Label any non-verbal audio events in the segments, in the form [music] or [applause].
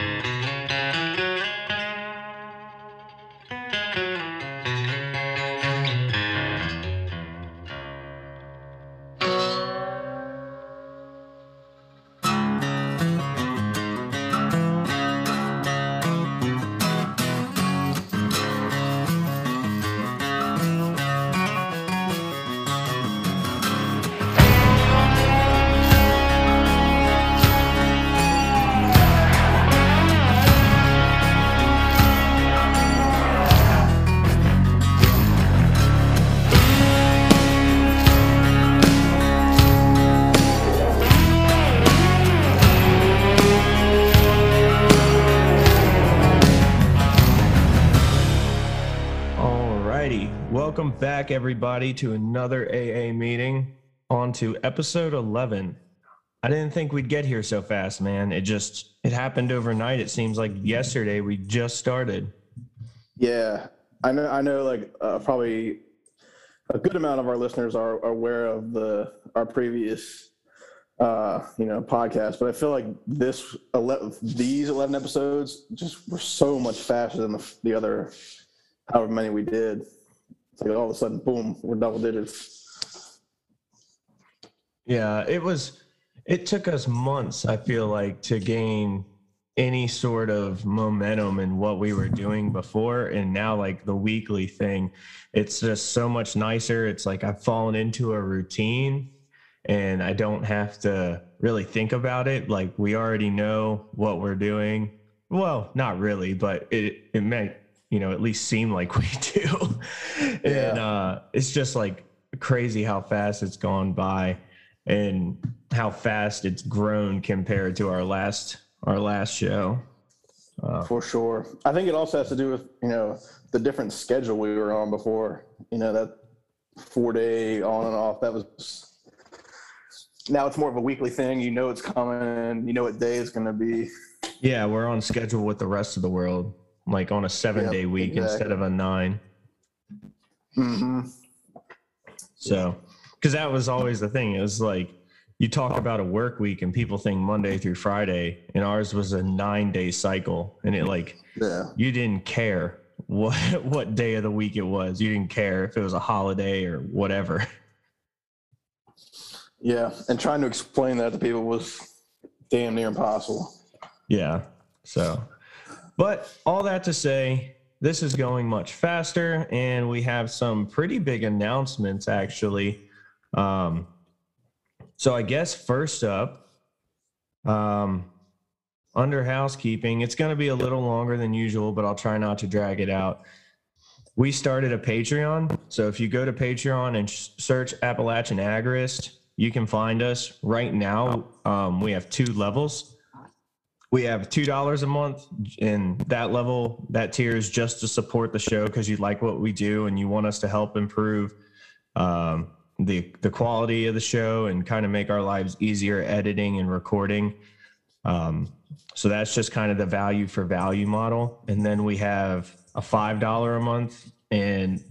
Welcome everybody, to another AA meeting. On to episode 11. I didn't think we'd get here so fast, man. It just it happened overnight. It seems like yesterday we just started. Yeah, I know. I know. Like uh, probably a good amount of our listeners are, are aware of the our previous uh, you know podcast, but I feel like this 11, these eleven episodes just were so much faster than the, the other however many we did. It's like all of a sudden, boom, we're double digits. Yeah, it was. It took us months. I feel like to gain any sort of momentum in what we were doing before, and now like the weekly thing, it's just so much nicer. It's like I've fallen into a routine, and I don't have to really think about it. Like we already know what we're doing. Well, not really, but it it may you know at least seem like [laughs] we do. And uh it's just like crazy how fast it's gone by and how fast it's grown compared to our last our last show. Uh, for sure. I think it also has to do with you know the different schedule we were on before. You know that four day on and off that was now it's more of a weekly thing. You know it's coming. You know what day it's going to be. Yeah we're on schedule with the rest of the world like on a seven yep, day week exactly. instead of a 9 mm-hmm. So, because that was always the thing. It was like you talk about a work week and people think Monday through Friday, and ours was a nine day cycle, and it like yeah. you didn't care what what day of the week it was. You didn't care if it was a holiday or whatever. Yeah, and trying to explain that to people was damn near impossible. Yeah. So but all that to say, this is going much faster, and we have some pretty big announcements actually. Um, so I guess first up, um, under housekeeping, it's going to be a little longer than usual, but I'll try not to drag it out. We started a Patreon. So if you go to Patreon and search Appalachian Agorist, you can find us right now. Um, we have two levels we have two dollars a month and that level that tier is just to support the show because you like what we do and you want us to help improve um, the the quality of the show and kind of make our lives easier editing and recording. Um, so that's just kind of the value for value model. And then we have a five dollar a month and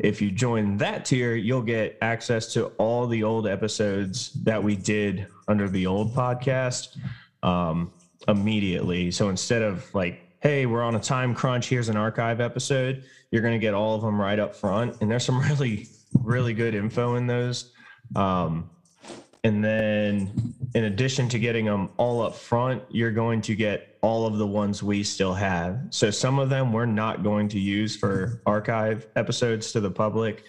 if you join that tier you'll get access to all the old episodes that we did under the old podcast. Um, immediately. So instead of like, hey, we're on a time crunch, here's an archive episode, you're going to get all of them right up front. And there's some [laughs] really, really good info in those. Um, and then in addition to getting them all up front, you're going to get all of the ones we still have. So some of them we're not going to use for archive episodes to the public.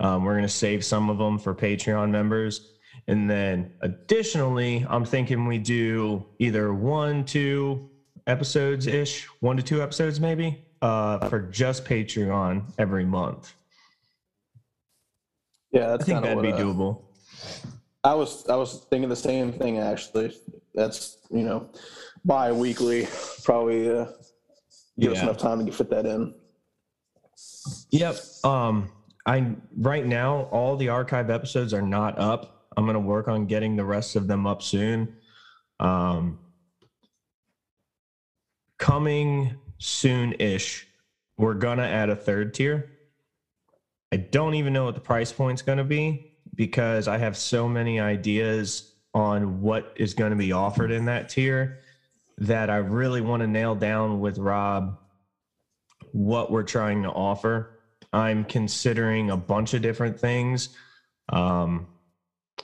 Um, we're going to save some of them for Patreon members. And then additionally, I'm thinking we do either one, two episodes ish, one to two episodes maybe, uh, for just Patreon every month. Yeah, I think that'd be doable. I was I was thinking the same thing actually. That's you know, bi-weekly probably uh, give yeah. us enough time to fit that in. Yep. Um, I right now all the archive episodes are not up I'm going to work on getting the rest of them up soon. Um, coming soon ish, we're going to add a third tier. I don't even know what the price point's going to be because I have so many ideas on what is going to be offered in that tier. that I really want to nail down with Rob what we're trying to offer. I'm considering a bunch of different things, um,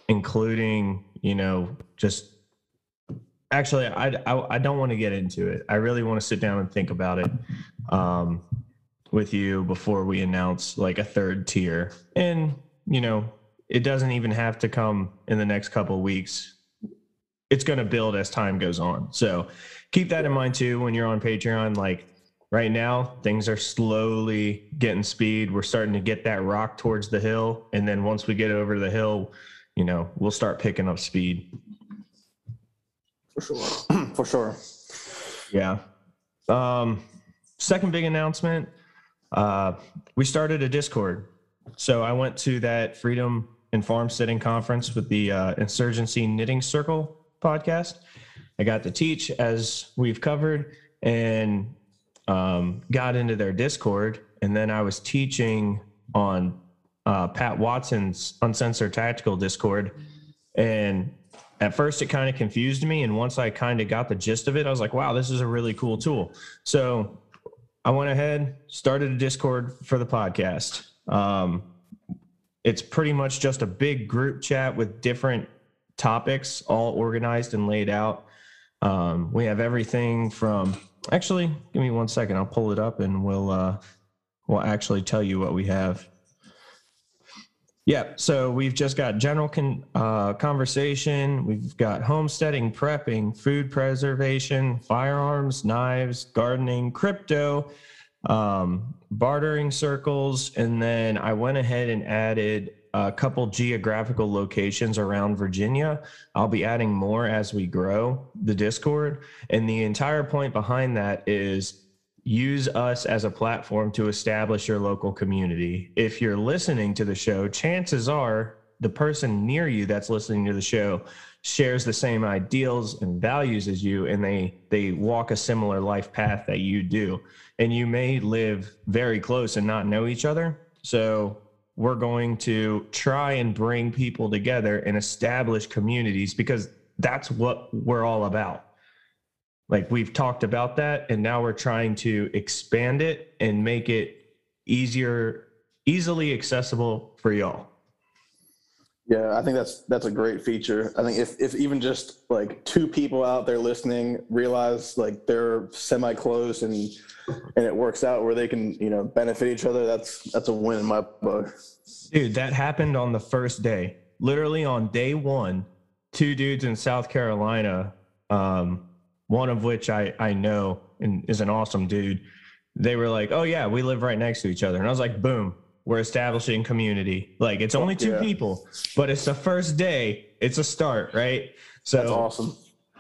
including, you know, just actually, I, I, I don't want to get into it. I really want to sit down and think about it um, with you before we announce like a third tier. And, you know, it doesn't even have to come in the next couple weeks. It's going to build as time goes on. So keep that in mind too when you're on Patreon. Like, right now things are slowly getting speed we're starting to get that rock towards the hill and then once we get over the hill you know we'll start picking up speed. For sure. [clears throat] For sure. Yeah. Um second big announcement uh we started a discord. So i went to that freedom and farm sitting conference with the uh, insurgency knitting circle podcast. I got to teach as we've covered and um, got into their Discord, and then I was teaching on uh, Pat Watson's Uncensored Tactical Discord, and at first it kind of confused me, and once I kind of got the gist of it, I was like, "Wow, this is a really cool tool." So I went ahead, started a Discord for the podcast. Um, it's pretty much just a big group chat with different topics, all organized and laid out. Um, we have everything from Actually, give me one second. I'll pull it up and we'll uh, we'll actually tell you what we have. Yeah, so we've just got general con- uh, conversation. We've got homesteading, prepping, food preservation, firearms, knives, gardening, crypto, um, bartering circles, and then I went ahead and added a couple geographical locations around Virginia. I'll be adding more as we grow the Discord. And the entire point behind that is use us as a platform to establish your local community. If you're listening to the show, chances are the person near you that's listening to the show shares the same ideals and values as you and they they walk a similar life path that you do and you may live very close and not know each other so we're going to try and bring people together and establish communities because that's what we're all about. Like we've talked about that, and now we're trying to expand it and make it easier, easily accessible for y'all. Yeah, I think that's that's a great feature. I think if if even just like two people out there listening realize like they're semi close and and it works out where they can you know benefit each other, that's that's a win in my book. Dude, that happened on the first day. Literally on day one, two dudes in South Carolina, um, one of which I I know and is an awesome dude. They were like, "Oh yeah, we live right next to each other," and I was like, "Boom." we're establishing community. Like it's only two yeah. people, but it's the first day. It's a start, right? So that's awesome.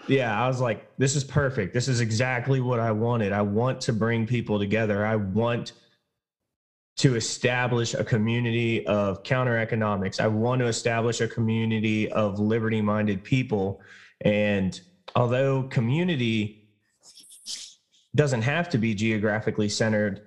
Yeah, I was like, this is perfect. This is exactly what I wanted. I want to bring people together. I want to establish a community of counter economics. I want to establish a community of liberty minded people. And although community doesn't have to be geographically centered,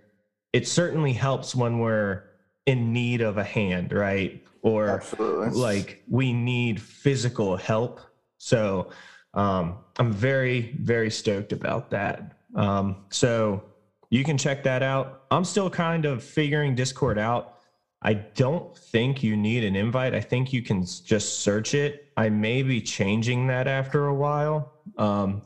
it certainly helps when we're in need of a hand, right? Or Absolutely. like we need physical help. So um, I'm very, very stoked about that. Um, so you can check that out. I'm still kind of figuring Discord out. I don't think you need an invite. I think you can just search it. I may be changing that after a while. Um,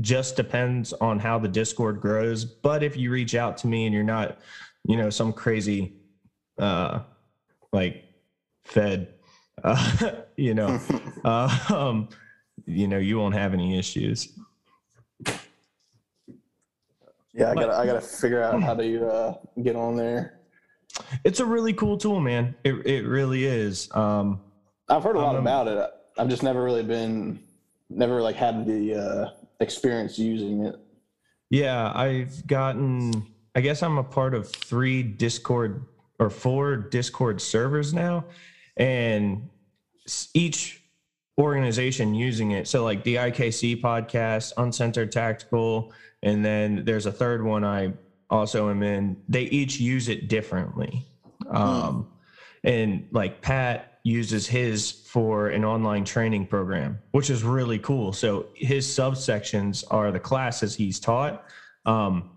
just depends on how the Discord grows. But if you reach out to me and you're not, you know, some crazy uh, like fed, [laughs] uh, you know, uh, [laughs] um, you know, you won't have any issues. Yeah, I gotta, I gotta figure out how to [clears throat] uh, get on there. It's a really cool tool, man. It, it really is. Um, I've heard a lot um, about it. I've just never really been, never like had the uh, experience using it. Yeah, I've gotten. I guess I'm a part of three Discord or four Discord servers now, and each organization using it. So like the IKC podcast, Uncensored Tactical, and then there's a third one I also am in. They each use it differently. Um, and like Pat uses his for an online training program, which is really cool. So his subsections are the classes he's taught. Um,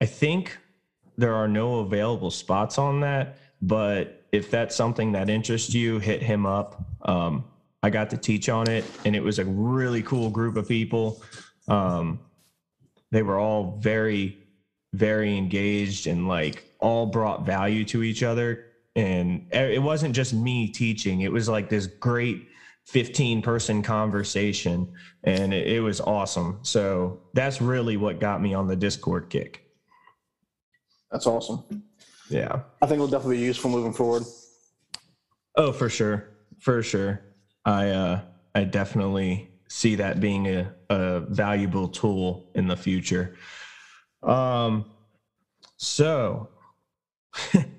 I think there are no available spots on that, but if that's something that interests you, hit him up. Um, I got to teach on it, and it was a really cool group of people. Um, they were all very, very engaged and like all brought value to each other. And it wasn't just me teaching, it was like this great 15 person conversation, and it, it was awesome. So that's really what got me on the Discord kick. That's awesome. Yeah. I think it'll definitely be useful moving forward. Oh, for sure. For sure. I uh I definitely see that being a, a valuable tool in the future. Um so [laughs]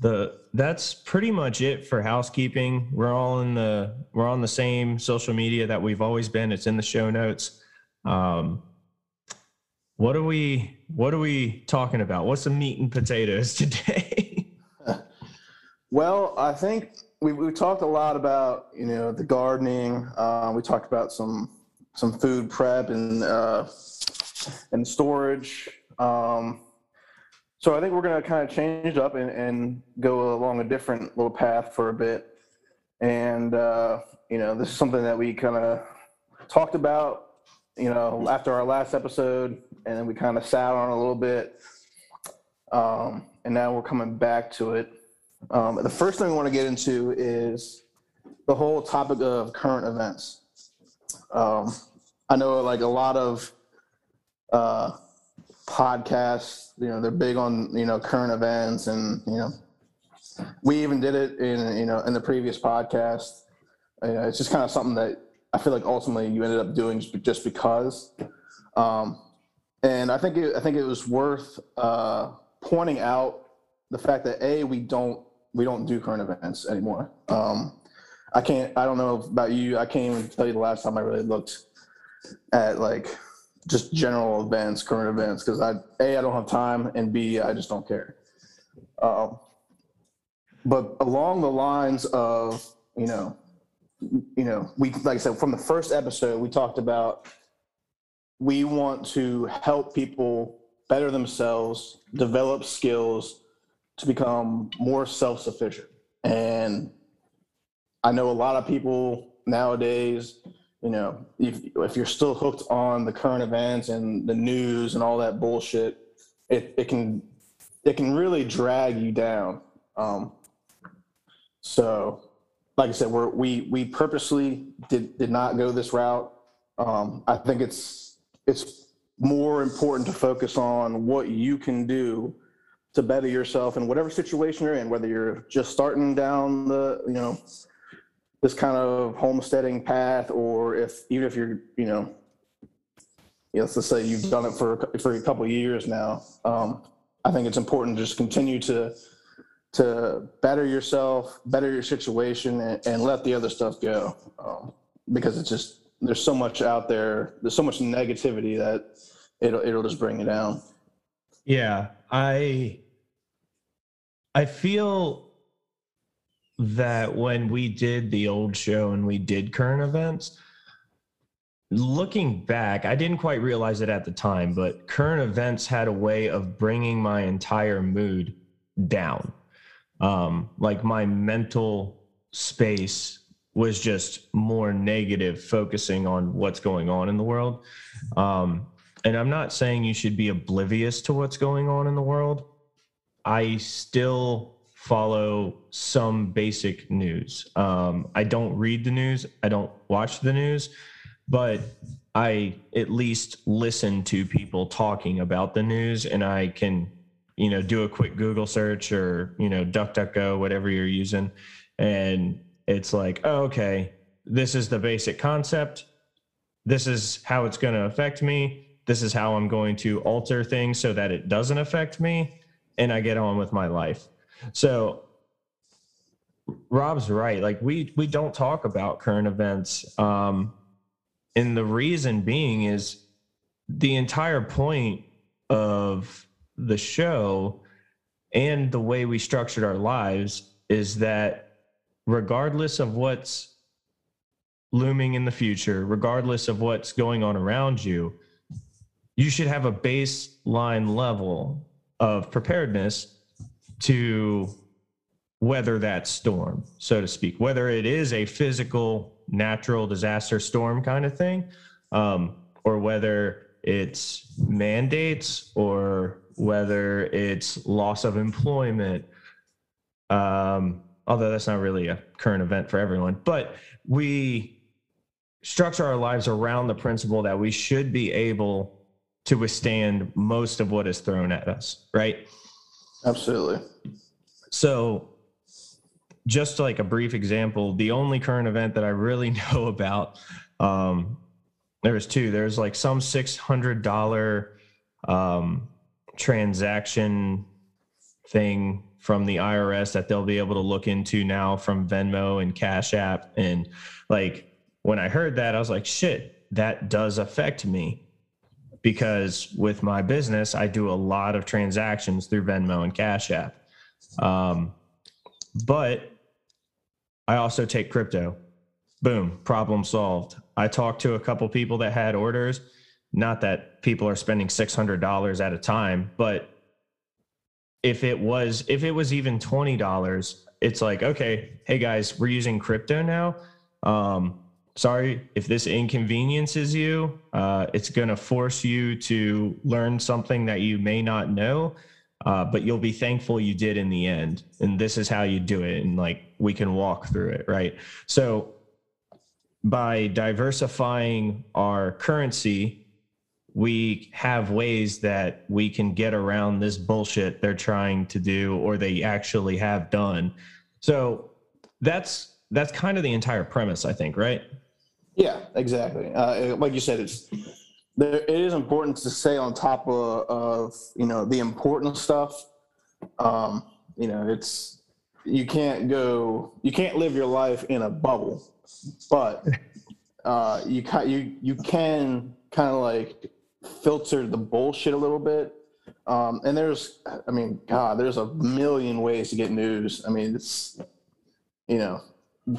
the that's pretty much it for housekeeping. We're all in the we're on the same social media that we've always been. It's in the show notes. Um what are we what are we talking about? What's the meat and potatoes [laughs] today? [laughs] well, I think we we talked a lot about you know the gardening. Uh, we talked about some some food prep and uh, and storage. Um, so I think we're going to kind of change up and, and go along a different little path for a bit. And uh, you know, this is something that we kind of talked about. You know, after our last episode, and then we kind of sat on a little bit, um, and now we're coming back to it. Um, the first thing we want to get into is the whole topic of current events. Um, I know like a lot of uh, podcasts, you know, they're big on you know current events, and you know, we even did it in you know in the previous podcast. You know, it's just kind of something that I feel like ultimately you ended up doing just because. Um, and I think it, I think it was worth uh, pointing out the fact that a we don't we don't do current events anymore. Um, I can't. I don't know about you. I can't even tell you the last time I really looked at like just general events, current events, because I a I don't have time, and b I just don't care. Um, but along the lines of you know, you know, we like I said from the first episode, we talked about we want to help people better themselves, develop skills to become more self sufficient. And I know a lot of people nowadays, you know, if, if you're still hooked on the current events and the news and all that bullshit, it, it can it can really drag you down. Um, so, like I said, we're, we we purposely did did not go this route. Um, I think it's it's more important to focus on what you can do to better yourself in whatever situation you're in, whether you're just starting down the, you know, this kind of homesteading path, or if even if you're, you know, let's say you've done it for for a couple years now. Um, I think it's important to just continue to to better yourself, better your situation, and, and let the other stuff go, um, because it's just there's so much out there. There's so much negativity that it'll it'll just bring you down. Yeah, I I feel that when we did the old show and we did current events, looking back, I didn't quite realize it at the time, but current events had a way of bringing my entire mood down. Um, like my mental space was just more negative, focusing on what's going on in the world. Um, and I'm not saying you should be oblivious to what's going on in the world. I still follow some basic news. Um, I don't read the news, I don't watch the news, but I at least listen to people talking about the news and I can, you know, do a quick Google search or, you know, DuckDuckGo, whatever you're using. And it's like, oh, okay, this is the basic concept. This is how it's going to affect me this is how I'm going to alter things so that it doesn't affect me and I get on with my life. So Rob's right. Like we we don't talk about current events. Um and the reason being is the entire point of the show and the way we structured our lives is that regardless of what's looming in the future, regardless of what's going on around you, you should have a baseline level of preparedness to weather that storm, so to speak, whether it is a physical, natural disaster storm kind of thing, um, or whether it's mandates or whether it's loss of employment. Um, although that's not really a current event for everyone, but we structure our lives around the principle that we should be able to withstand most of what is thrown at us, right? Absolutely. So, just like a brief example, the only current event that I really [laughs] know about, um, there's two. There's like some six hundred dollar um, transaction thing from the IRS that they'll be able to look into now from Venmo and Cash App. And like when I heard that, I was like, shit, that does affect me because with my business, I do a lot of transactions through Venmo and Cash App. Um, but I also take crypto. Boom, problem solved. I talked to a couple people that had orders. Not that people are spending $600 at a time, but if it was if it was even $20, it's like, okay, hey guys, we're using crypto now. Um, sorry if this inconveniences you. Uh, it's going to force you to learn something that you may not know, uh, but you'll be thankful you did in the end. And this is how you do it. And like we can walk through it, right? So by diversifying our currency, we have ways that we can get around this bullshit they're trying to do or they actually have done. So that's that's kind of the entire premise, I think, right? Yeah, exactly. Uh, like you said, it's there. It is important to stay on top of, of you know the important stuff. Um, you know, it's you can't go, you can't live your life in a bubble, but uh, you can you you can kind of like filter the bullshit a little bit. Um, and there's, I mean, God, there's a million ways to get news. I mean, it's, you know,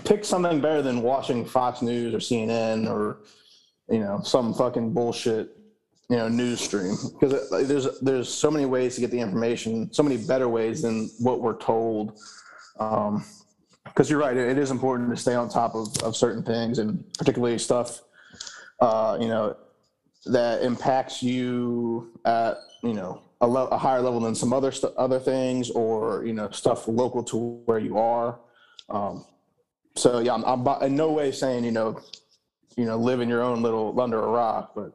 pick something better than watching Fox News or CNN or you know some fucking bullshit you know news stream because there's there's so many ways to get the information, so many better ways than what we're told. Um, because you're right, it is important to stay on top of, of certain things and particularly stuff, uh, you know, that impacts you at you know a, le- a higher level than some other st- other things or you know stuff local to where you are. Um, so yeah, I'm, I'm in no way saying you know, you know, live in your own little under a rock, but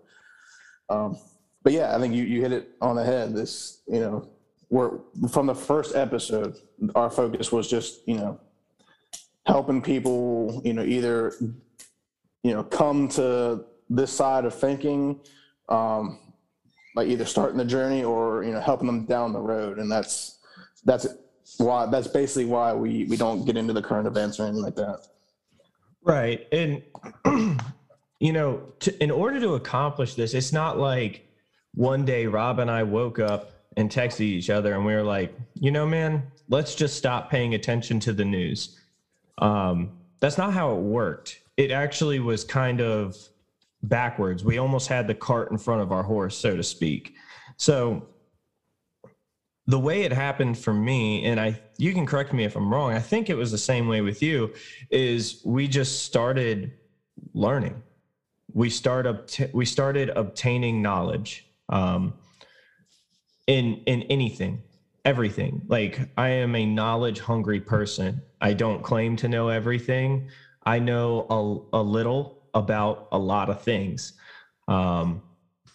um, but yeah, I think you you hit it on the head. This you know, we're from the first episode, our focus was just you know, helping people you know either you know come to this side of thinking, um, like either starting the journey or you know helping them down the road, and that's that's why that's basically why we we don't get into the current events or anything like that. Right. And [clears throat] you know, to, in order to accomplish this, it's not like one day Rob and I woke up and texted each other and we were like, you know, man, let's just stop paying attention to the news. Um, that's not how it worked. It actually was kind of backwards. We almost had the cart in front of our horse, so to speak. So the way it happened for me and i you can correct me if i'm wrong i think it was the same way with you is we just started learning. We start obt- we started obtaining knowledge um, in in anything everything. Like i am a knowledge hungry person. I don't claim to know everything. I know a, a little about a lot of things. Um,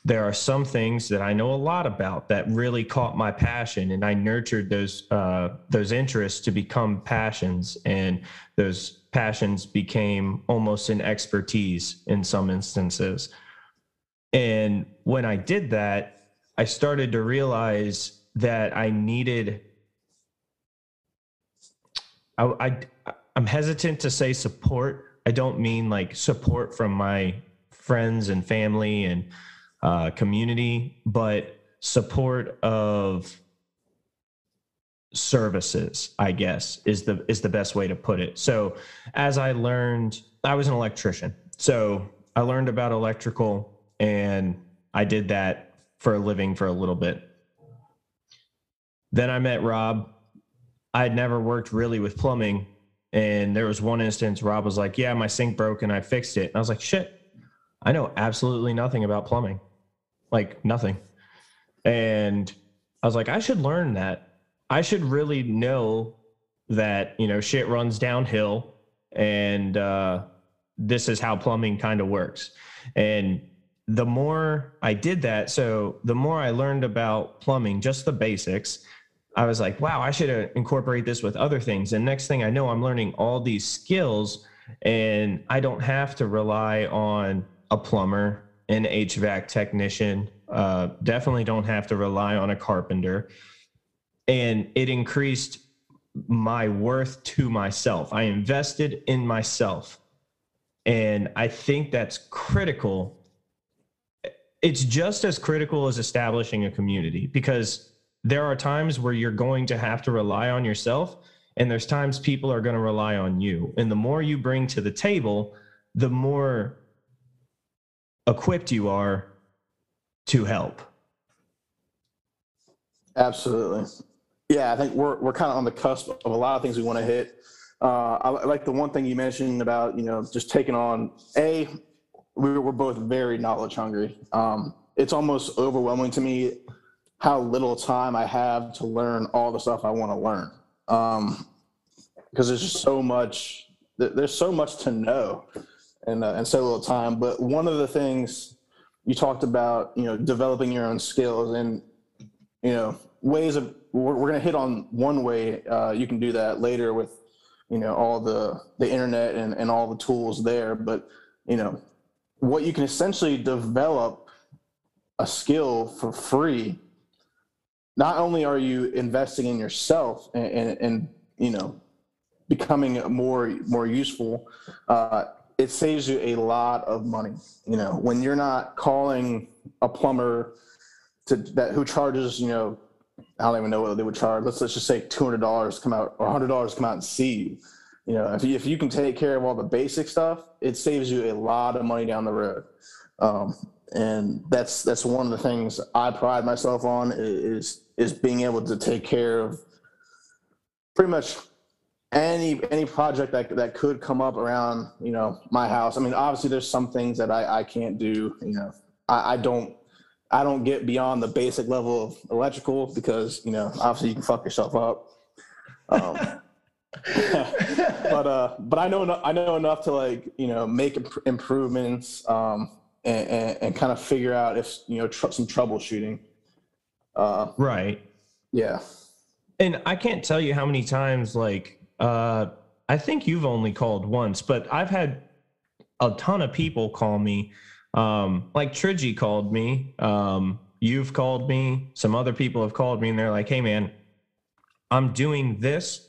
there are some things that I know a lot about that really caught my passion, and I nurtured those uh, those interests to become passions, and those passions became almost an expertise in some instances. And when I did that, I started to realize that I needed. I, I I'm hesitant to say support. I don't mean like support from my friends and family and uh, community, but support of services i guess is the is the best way to put it. So as i learned i was an electrician. So i learned about electrical and i did that for a living for a little bit. Then i met rob. I had never worked really with plumbing and there was one instance rob was like yeah my sink broke and i fixed it. And i was like shit i know absolutely nothing about plumbing like nothing and i was like i should learn that I should really know that you know shit runs downhill, and uh, this is how plumbing kind of works. And the more I did that, so the more I learned about plumbing, just the basics. I was like, wow, I should incorporate this with other things. And next thing I know, I'm learning all these skills, and I don't have to rely on a plumber, an HVAC technician. Uh, definitely don't have to rely on a carpenter and it increased my worth to myself. I invested in myself. And I think that's critical. It's just as critical as establishing a community because there are times where you're going to have to rely on yourself, and there's times people are going to rely on you. And the more you bring to the table, the more equipped you are to help. Absolutely. Yeah, I think we're we're kind of on the cusp of a lot of things we want to hit. Uh, I like the one thing you mentioned about you know just taking on a. We we're both very knowledge hungry. Um, it's almost overwhelming to me how little time I have to learn all the stuff I want to learn. Um, because there's just so much. There's so much to know, and uh, and so little time. But one of the things you talked about, you know, developing your own skills and you know ways of we're, we're going to hit on one way uh, you can do that later with you know all the the internet and, and all the tools there but you know what you can essentially develop a skill for free not only are you investing in yourself and, and, and you know becoming more more useful uh, it saves you a lot of money you know when you're not calling a plumber to that who charges you know I don't even know what they would charge. Let's let's just say two hundred dollars come out or hundred dollars come out and see you. You know, if you, if you can take care of all the basic stuff, it saves you a lot of money down the road. Um, and that's that's one of the things I pride myself on is is being able to take care of pretty much any any project that that could come up around you know my house. I mean, obviously there's some things that I I can't do. You know, I, I don't I don't get beyond the basic level of electrical because you know obviously you can fuck yourself up. Um, [laughs] but uh, but I know I know enough to like you know make imp- improvements um, and, and, and, kind of figure out if you know tr- some troubleshooting. Uh, right. Yeah. And I can't tell you how many times like uh, I think you've only called once, but I've had a ton of people call me um, like Trigi called me. Um, you've called me. Some other people have called me, and they're like, "Hey, man, I'm doing this."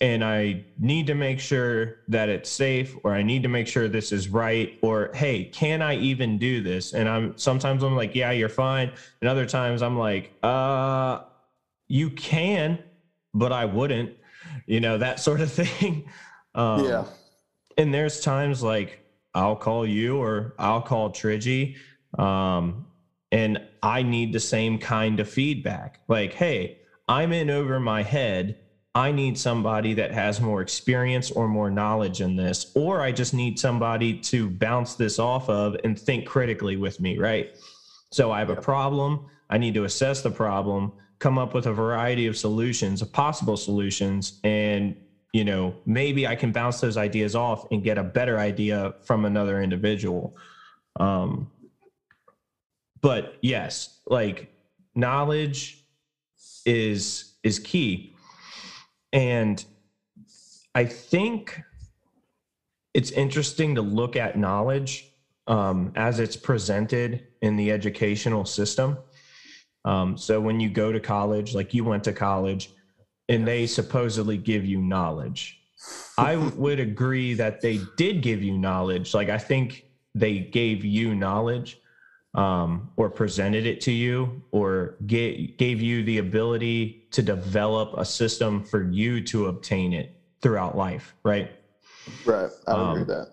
and I need to make sure that it's safe or I need to make sure this is right or hey, can I even do this? And I'm sometimes I'm like, yeah, you're fine. And other times I'm like, uh you can, but I wouldn't. You know, that sort of [laughs] thing. Um, yeah. And there's times like I'll call you or I'll call Trigi. Um, and I need the same kind of feedback. Like, hey, I'm in over my head. I need somebody that has more experience or more knowledge in this, or I just need somebody to bounce this off of and think critically with me, right? So I have a problem. I need to assess the problem, come up with a variety of solutions, of possible solutions, and you know, maybe I can bounce those ideas off and get a better idea from another individual. Um, but yes, like knowledge is is key, and I think it's interesting to look at knowledge um, as it's presented in the educational system. Um, so when you go to college, like you went to college, and they supposedly give you knowledge. I would agree that they did give you knowledge. Like I think they gave you knowledge, um, or presented it to you or ga- gave you the ability to develop a system for you to obtain it throughout life, right? Right. I would Um, agree with that.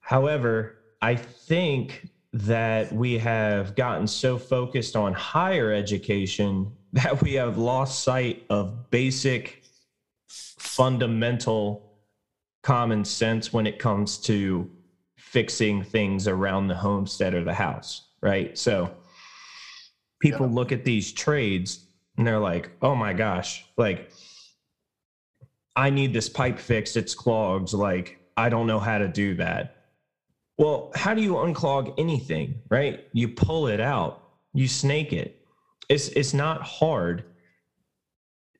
However, I think that we have gotten so focused on higher education [laughs] that we have lost sight of basic, fundamental common sense when it comes to fixing things around the homestead or the house, right? So people Yeah. look at these trades and they're like, oh my gosh, like, I need this pipe fixed, it's clogged. Like, I don't know how to do that. Well, how do you unclog anything, right? You pull it out, you snake it. It's it's not hard.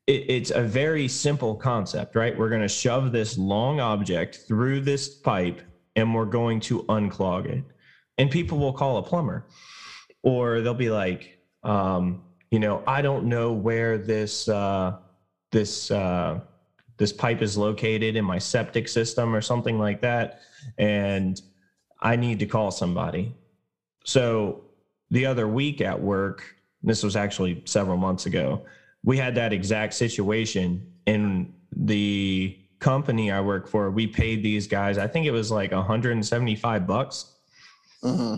It, it's a very simple concept, right? We're going to shove this long object through this pipe and we're going to unclog it. And people will call a plumber, or they'll be like, um, you know, I don't know where this uh, this uh, this pipe is located in my septic system or something like that, and I need to call somebody. So the other week at work, this was actually several months ago, we had that exact situation. And the company I work for, we paid these guys, I think it was like 175 bucks hmm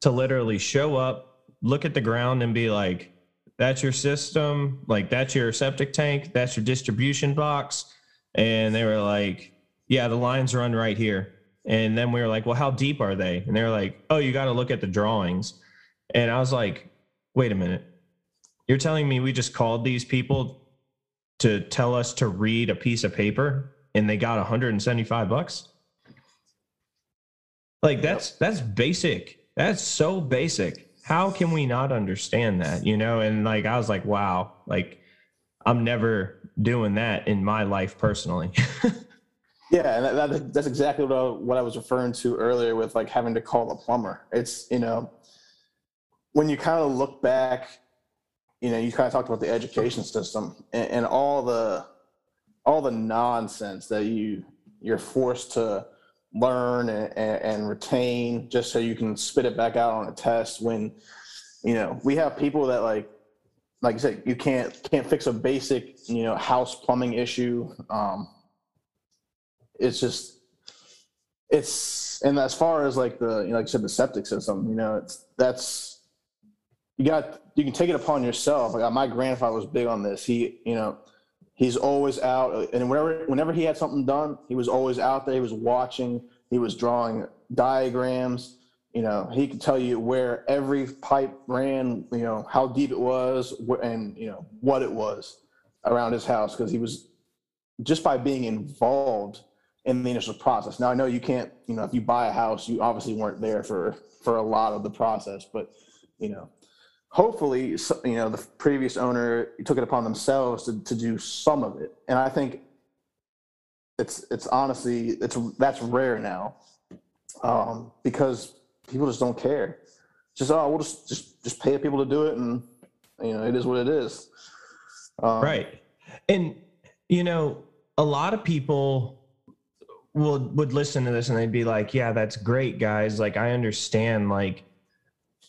to literally show up, look at the ground, and be like, that's your system, like that's your septic tank, that's your distribution box. And they were like, yeah, the lines run right here. And then we were like, well, how deep are they? And they were like, oh, you got to look at the drawings. And I was like, wait a minute. You're telling me we just called these people to tell us to read a piece of paper and they got 175 bucks? Like that's that's basic. That's so basic. How can we not understand that? You know, and like I was like, wow, like I'm never doing that in my life personally. [laughs] Yeah, and that, that, that's exactly what I, what I was referring to earlier with like having to call a plumber. It's you know, when you kind of look back, you know, you kind of talked about the education system and, and all the all the nonsense that you you're forced to learn and, and, and retain just so you can spit it back out on a test. When you know we have people that like like I said, you can't can't fix a basic you know house plumbing issue. Um, it's just it's and as far as like the you know, like I said the septic system, you know, it's that's you got you can take it upon yourself. Like my grandfather was big on this. He you know he's always out and whenever whenever he had something done, he was always out there. He was watching. He was drawing diagrams. You know, he could tell you where every pipe ran. You know how deep it was and you know what it was around his house because he was just by being involved in the initial process. Now I know you can't, you know, if you buy a house, you obviously weren't there for for a lot of the process, but you know, hopefully, you know, the previous owner took it upon themselves to to do some of it, and I think it's it's honestly it's that's rare now um, because people just don't care. Just oh, we'll just just just pay people to do it, and you know, it is what it is. Um, right. And you know, a lot of people will would listen to this and they'd be like, "Yeah, that's great, guys. Like I understand like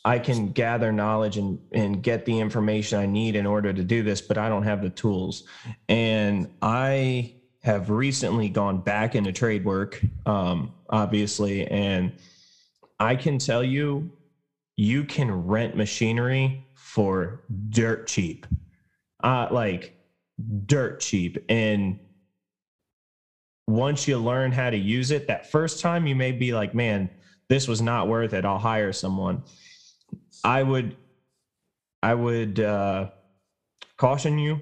I can gather knowledge and and get the information I need in order to do this, but I don't have the tools." And I have recently gone back into trade work um obviously and I can tell you you can rent machinery for dirt cheap. Uh like dirt cheap and once you learn how to use it that first time you may be like man this was not worth it. I'll hire someone. I would i would uh, caution you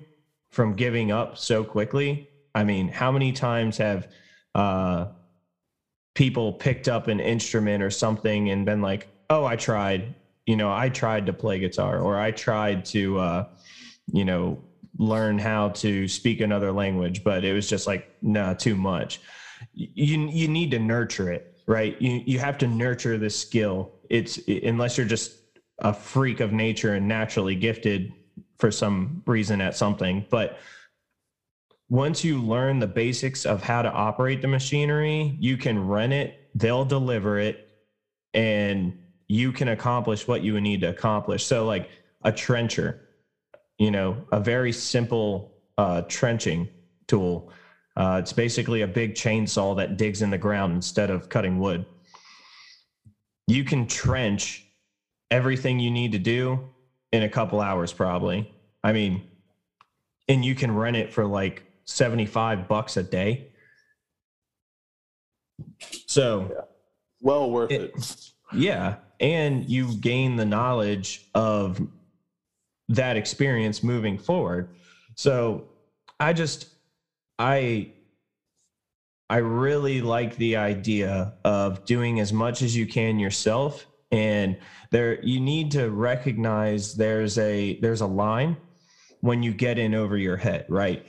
from giving up so quickly. I mean how many times have uh, people picked up an instrument or something and been like oh i tried you know i tried to play guitar or i tried to uh, you know learn how to speak another language but it was just like nah too much. You you need to nurture it right? You you have to nurture the skill. It's unless you're just a freak of nature and naturally gifted for some reason at something. But once you learn the basics of how to operate the machinery you can run it they'll deliver it and you can accomplish what you need to accomplish. So, like a trencher, you know, a very simple uh, trenching tool. Uh, it's basically a big chainsaw that digs in the ground instead of cutting wood. You can trench everything you need to do in a couple hours, probably. I mean, and you can rent it for like 75 bucks a day. So, Well worth It- it. yeah. And you gain the knowledge of that experience moving forward. So I just, I, I really like the idea of doing as much as you can yourself. And there, you need to recognize there's a, there's a line when you get in over your head, right?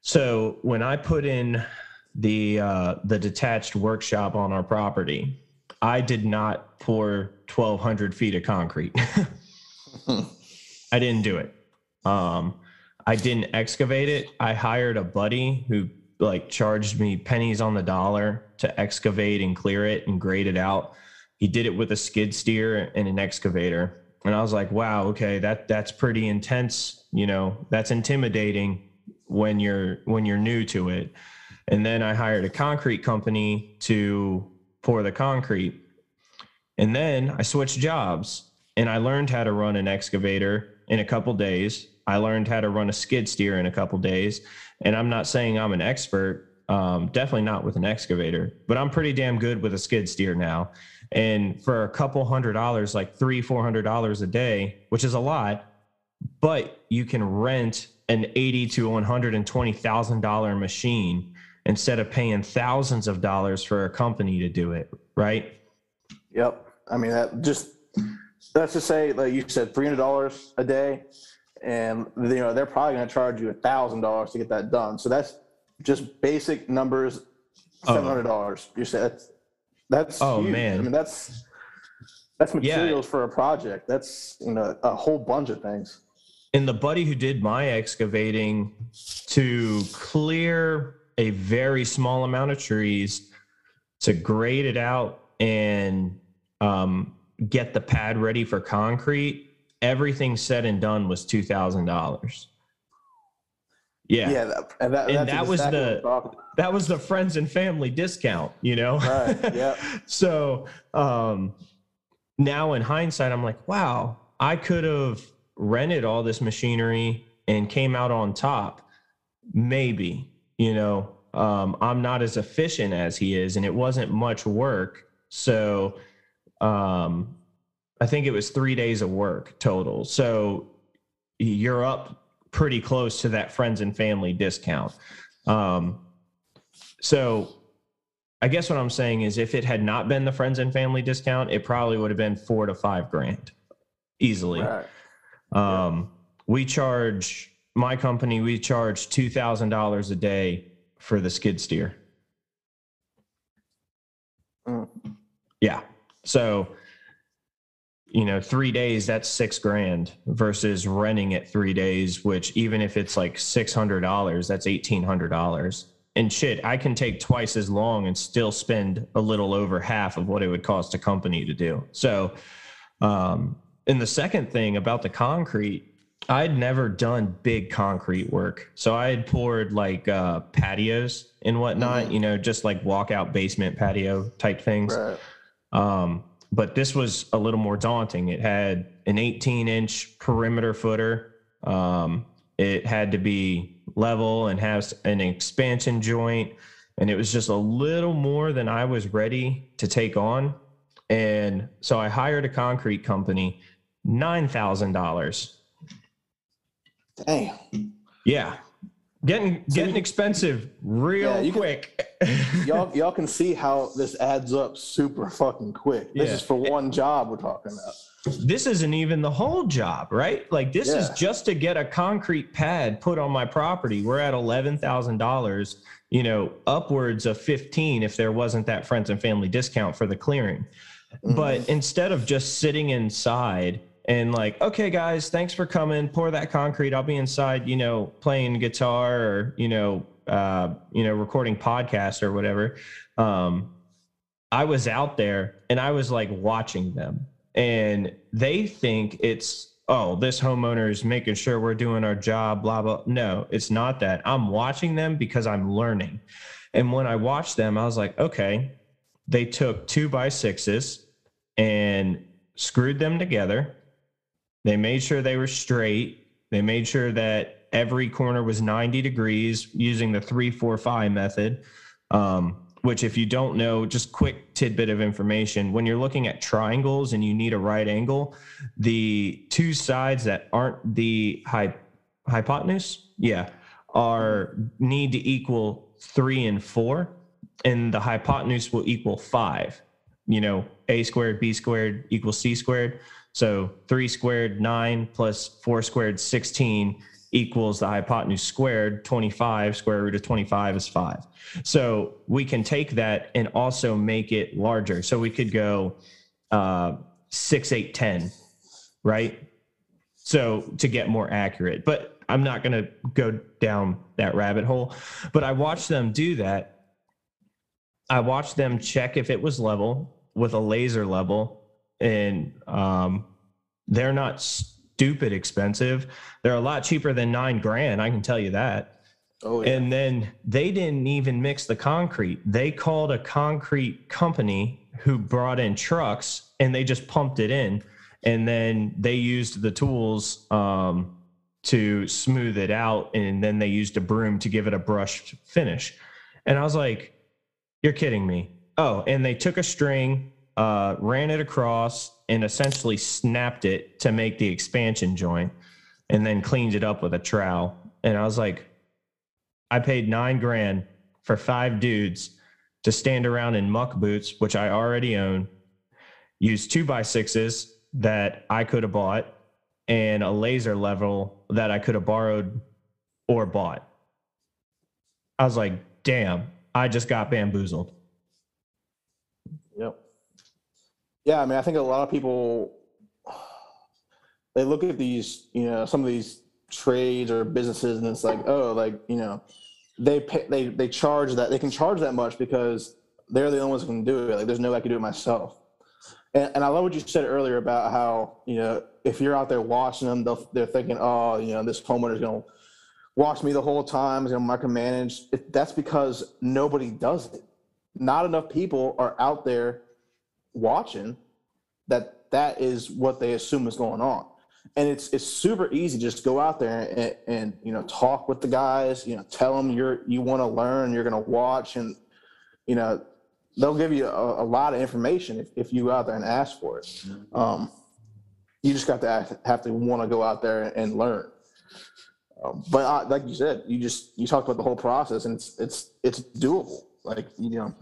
So when I put in the, uh, the detached workshop on our property, I did not pour 1,200 feet of concrete. [laughs] [laughs] I didn't do it. Um, I didn't excavate it. I hired a buddy who like charged me pennies on the dollar to excavate and clear it and grade it out. He did it with a skid steer and an excavator. And I was like, wow, okay, that that's pretty intense. You know, that's intimidating when you're when you're new to it. And then I hired a concrete company to pour the concrete. And then I switched jobs and I learned how to run an excavator in a couple days. I learned how to run a skid steer in a couple days. And I'm not saying I'm an expert, um, definitely not with an excavator, but I'm pretty damn good with a skid steer now. And for a couple hundred dollars, like three, four hundred dollars a day, which is a lot, but you can rent an eighty to one hundred and twenty thousand dollar machine instead of paying thousands of dollars for a company to do it, right? Yep. I mean, that just, let's just say, like you said, $300 a day. And, you know, they're probably going to charge you a $1,000 to get that done. So that's just basic numbers, Oh. $700. You said that's, that's, Oh, huge. man. I mean, that's, that's materials for a project. That's, you know, a whole bunch of things. and the buddy who did my excavating to clear a very small amount of trees to grade it out and um, get the pad ready for concrete everything said and done was $2000 yeah, Yeah. that, and that, And that was the- I'm talking about. that was the friends and family discount you know Right, [laughs] yeah. so um now in hindsight i'm like wow i could have rented all this machinery and came out on top maybe you know um i'm not as efficient as he is and it wasn't much work so um i think it was three days of work total so you're up pretty close to that friends and family discount um so I guess what I'm saying is if it had not been the friends and family discount, it probably would have been four to five grand easily. Right. Um, we charge my company, we charge two thousand dollars a day for the skid steer. Mm. Yeah. So, you know, three days, that's six grand versus renting it three days, which even if it's like six hundred dollars, that's eighteen hundred dollars. And shit, I can take twice as long and still spend a little over half of what it would cost a company to do. So, um, and the second thing about the concrete, I'd never done big concrete work. So I had poured like uh, patios and whatnot, Mhm. you know, just like walkout basement patio type things. Right. Um, but this was a little more daunting. It had an 18 inch perimeter footer. Um, it had to be level and has an expansion joint. And it was just a little more than I was ready to take on. And so I hired a concrete company, $9,000. Dang. Yeah. Getting, getting expensive real Yeah, quick. Y'all y'all can see how this adds up super fucking quick. This Yeah. is for one job we're talking about. this isn't even the whole job, right? Like this is just to get a concrete pad put on my property. We're at eleven thousand dollars, you know, upwards of fifteen if there wasn't that friends and family discount for the clearing. Mm-hmm. But instead of just sitting inside and like, okay, guys, thanks for coming. Pour that concrete. I'll be inside, you know, playing guitar or you know, uh, you know, recording podcasts or whatever. Um, I was out there and I was like watching them. And they think it's oh this homeowner is making sure we're doing our job blah blah. No it's not that. I'm watching them because i'm learning. And when i watched them i was like okay. They took two by sixes and screwed them together. They made sure they were straight. They made sure that every corner was 90 degrees using the 345 method. Um, which if you don't know just quick tidbit of information when you're looking at triangles and you need a right angle the two sides that aren't the hy- hypotenuse yeah are need to equal three and four and the hypotenuse will equal five. You know a squared b squared equals c squared. So three squared nine plus four squared 16 equals the hypotenuse squared 25 square root of 25 is 5 so we can take that and also make it larger. So we could go uh, 6 8 10 right? So to get more accurate but i'm not going to go down that rabbit hole. But i watched them do that. I watched them check if it was level with a laser level and um, they're not stupid expensive. They're a lot cheaper than nine grand. I can tell you that. Oh, yeah. And then they didn't even mix the concrete. They called a concrete company who brought in trucks and they just pumped it in. And then they used the tools um, to smooth it out. And then they used a broom to give it a brushed finish. And I was like, you're kidding me. Oh, and they took a string, uh, ran it across, and essentially snapped it to make the expansion joint and then cleaned it up with a trowel. And I was like, I paid nine grand for five dudes to stand around in muck boots, which I already own, use two by sixes that I could have bought, and a laser level that I could have borrowed or bought. I was like, damn, I just got bamboozled. Yep. Yeah, I mean, I think a lot of people they look at these, you know, some of these trades or businesses, and it's like, oh, like you know, they pay, they they charge that they can charge that much because they're the only ones who can do it. Like, there's no way I can do it myself. And, and I love what you said earlier about how you know if you're out there watching them, they're thinking, oh, you know, this homeowner's to watch me the whole time, is to micromanage. It, that's because nobody does it. Not enough people are out there watching that that is what they assume is going on. And it's it's super easy just go out there and, and you know talk with the guys you know tell them you're you want to learn you're going to watch and you know they'll give you a, a, lot of information if, if you go out there and ask for it. Um, you just got to act, have to want to go out there and learn. Um, but I, like you said you just you talked about the whole process and it's it's it's doable. Like you know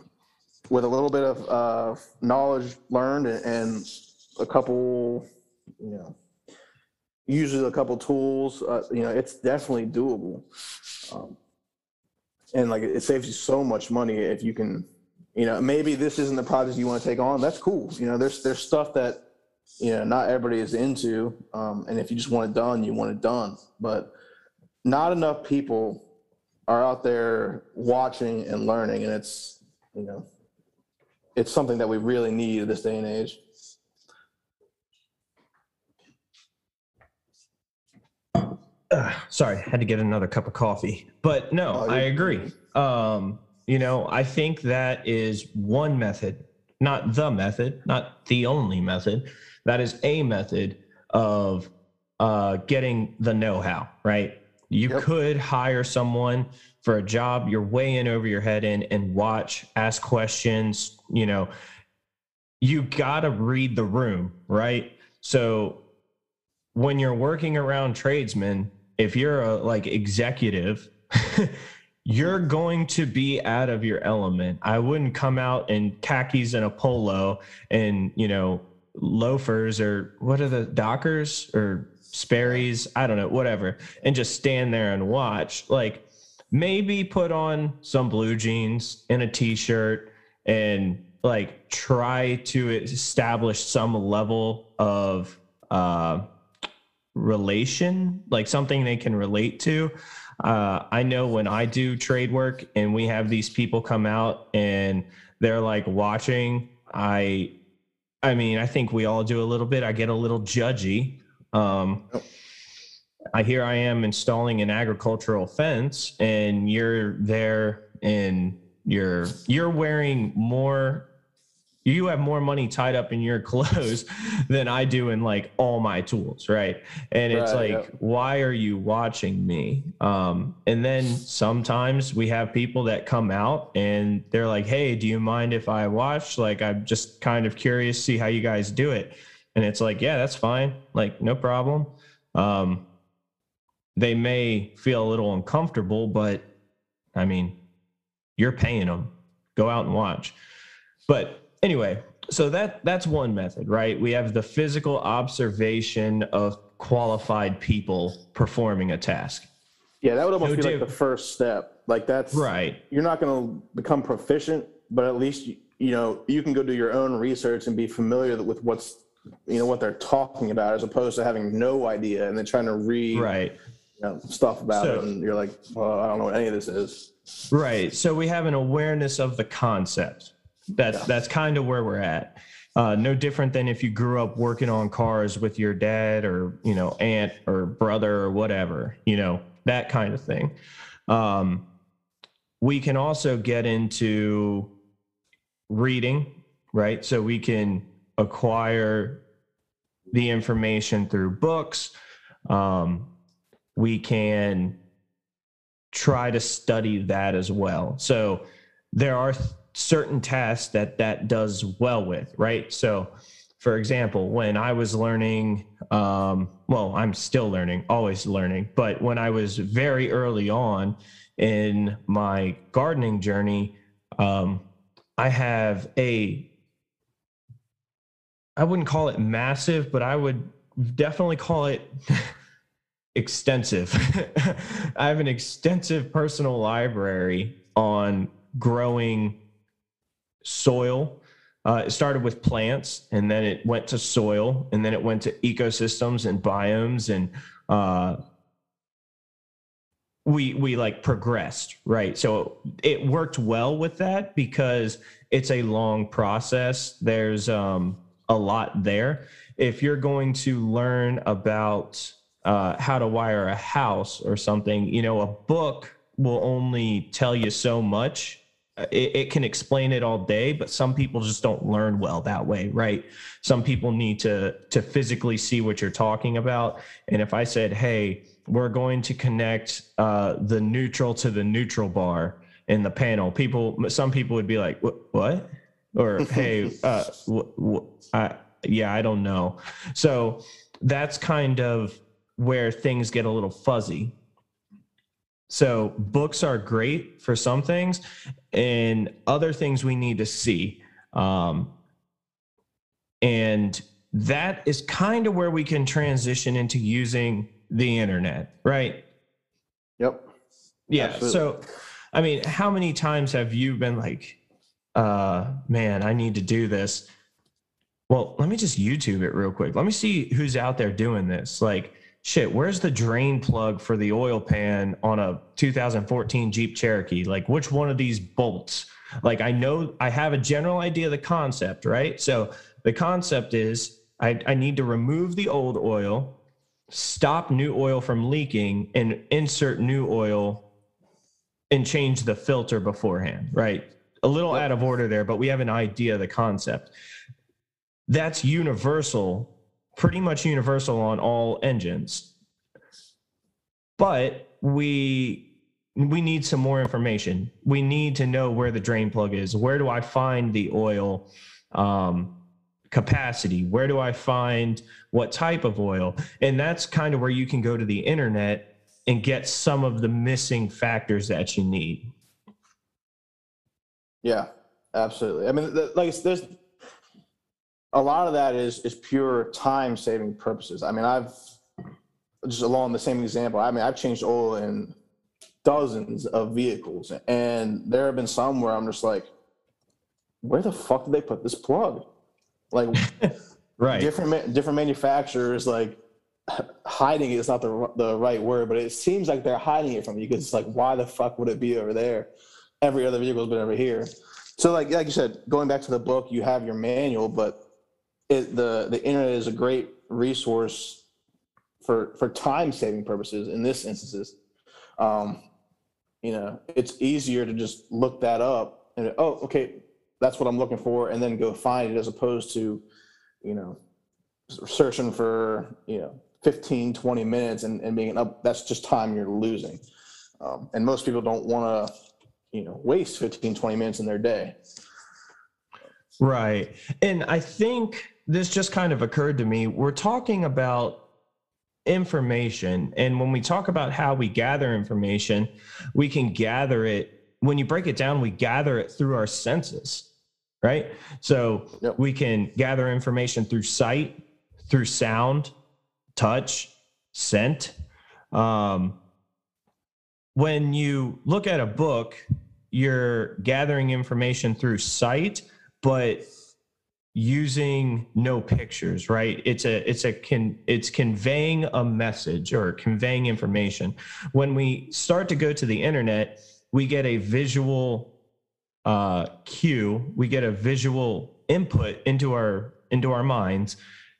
with a little bit of uh, knowledge learned and a couple, you know, usually a couple tools, uh, you know, it's definitely doable. Um, and like it saves you so much money if you can, you know, maybe this isn't the project you want to take on. That's cool. You know, there's there's stuff that you know not everybody is into, um, and if you just want it done, you want it done. But not enough people are out there watching and learning, and it's you know it's something that we really need in this day and age. Uh, sorry, had to get another cup of coffee. But no, Oh, I agree. Um, you know, I think that is one method, not the method, not the only method. That is a method of uh, getting the know-how, right? You Yep. could hire someone for a job you're way in over your head in and watch, ask questions, you know, you got to read the room, right? So when you're working around tradesmen, if you're a like executive, [laughs] you're going to be out of your element. I wouldn't come out in khakis and a polo and, you know, loafers or what are the dockers or Sperry's, I don't know, whatever, and just stand there and watch. Like maybe put on some blue jeans and a t-shirt and like try to establish some level of uh relation, like something they can relate to. Uh, I know when I do trade work and we have these people come out and they're like watching, I I mean, I think we all do a little bit. I get a little judgy. Um, I here I am installing an agricultural fence, and you're there, and you're you're wearing more. You have more money tied up in your [laughs] clothes than I do in like all my tools, right? And it's Right, like, yep. why are you watching me? Um, and then sometimes we have people that come out and they're like, hey, do you mind if I watch? Like, I'm just kind of curious, see how you guys do it. And it's like, yeah, that's fine. Like, no problem. Um, they may feel a little uncomfortable, but I mean, you're paying them. Go out and watch. But anyway, so that that's one method, right? We have the physical observation of qualified people performing a task. Yeah, that would almost be like the first step. Like that's Right. You're not going to become proficient, but at least you know you can go do your own research and be familiar with what's you know what they're talking about, as opposed to having no idea and then trying to read Right. you know, stuff about So- it, and you're like, well, I don't know what any of this is. Right. So we have an awareness of the concept. That's that's kind of where we're at. Uh, no different than if you grew up working on cars with your dad or you know aunt or brother or whatever. You know that kind of thing. Um, we can also get into reading, right? So we can acquire the information through books. Um, we can try to study that as well. So there are certain tasks that that does well with, right? So for example, when I was learning, um, well, I'm still learning, always learning, but when I was very early on in my gardening journey, um, I have a, I wouldn't call it massive, but I would definitely call it [laughs] extensive. [laughs] I have an extensive personal library on growing soil. Uh, it started with plants and then it went to soil and then it went to ecosystems and biomes and uh, we we like progressed right so it worked well with that because it's a long process there's um, a lot there. If you're going to learn about uh, how to wire a house or something you know a book will only tell you so much. Uh, it, it can explain it all day but some people just don't learn well that way right? Some people need to to physically see what you're talking about. And if i said hey we're going to connect uh, the neutral to the neutral bar in the panel people some people would be like what or [laughs] hey uh, wh- wh- yeah i don't know so that's kind of where things get a little fuzzy so books are great for some things and other things we need to see um, and that is kind of where we can transition into using the internet right Yep. yeah Absolutely. so i mean how many times have you been like uh man i need to do this. Well let me just youtube it real quick. Let me see who's out there doing this. Like shit where's the drain plug for the oil pan on a 2014 jeep cherokee? Like which one of these bolts? Like i know i have a general idea of the concept right? So the concept is i, I need to remove the old oil stop new oil from leaking and insert new oil and change the filter beforehand, right? A little out of order there, but we have an idea of the concept. That's universal, pretty much universal on all engines. But we we need some more information. We need to know where the drain plug is. Where do I find the oil um, capacity? Where do I find what type of oil? And that's kind of where you can go to the internet and get some of the missing factors that you need. Yeah, absolutely. I mean, the, like there's a lot of that is is pure time saving purposes. I mean, I've just along the same example. I mean, I've changed oil in dozens of vehicles, and there have been some where I'm just like, where the fuck did they put this plug? Like [laughs] Right. different different manufacturers like hiding it is not the the right word, but it seems like they're hiding it from you because it's like why the fuck would it be over there? Every other vehicle's been over here. So like like you said, going back to the book, you have your manual, but it, the the internet is a great resource for for time saving purposes in this instances. Um, you know, it's easier to just look that up and oh, okay, that's what I'm looking for, and then go find it as opposed to, you know, searching for you know 15, 20 minutes and, and being up. That's just time you're losing. Um, and most people don't want to, you know, waste 15, 20 minutes in their day. Right. And I think this just kind of occurred to me. We're talking about information. And when we talk about how we gather information, we can gather it. When you break it down, we gather it through our senses, right? So yep. we can gather information through sight, through sound, touch, scent. Um, when you look at a book, you're gathering information through sight, but using no pictures right? It's a it's a can it's conveying a message or conveying information. When we start to go to the internet we get a visual uh, cue we get a visual input into our into our minds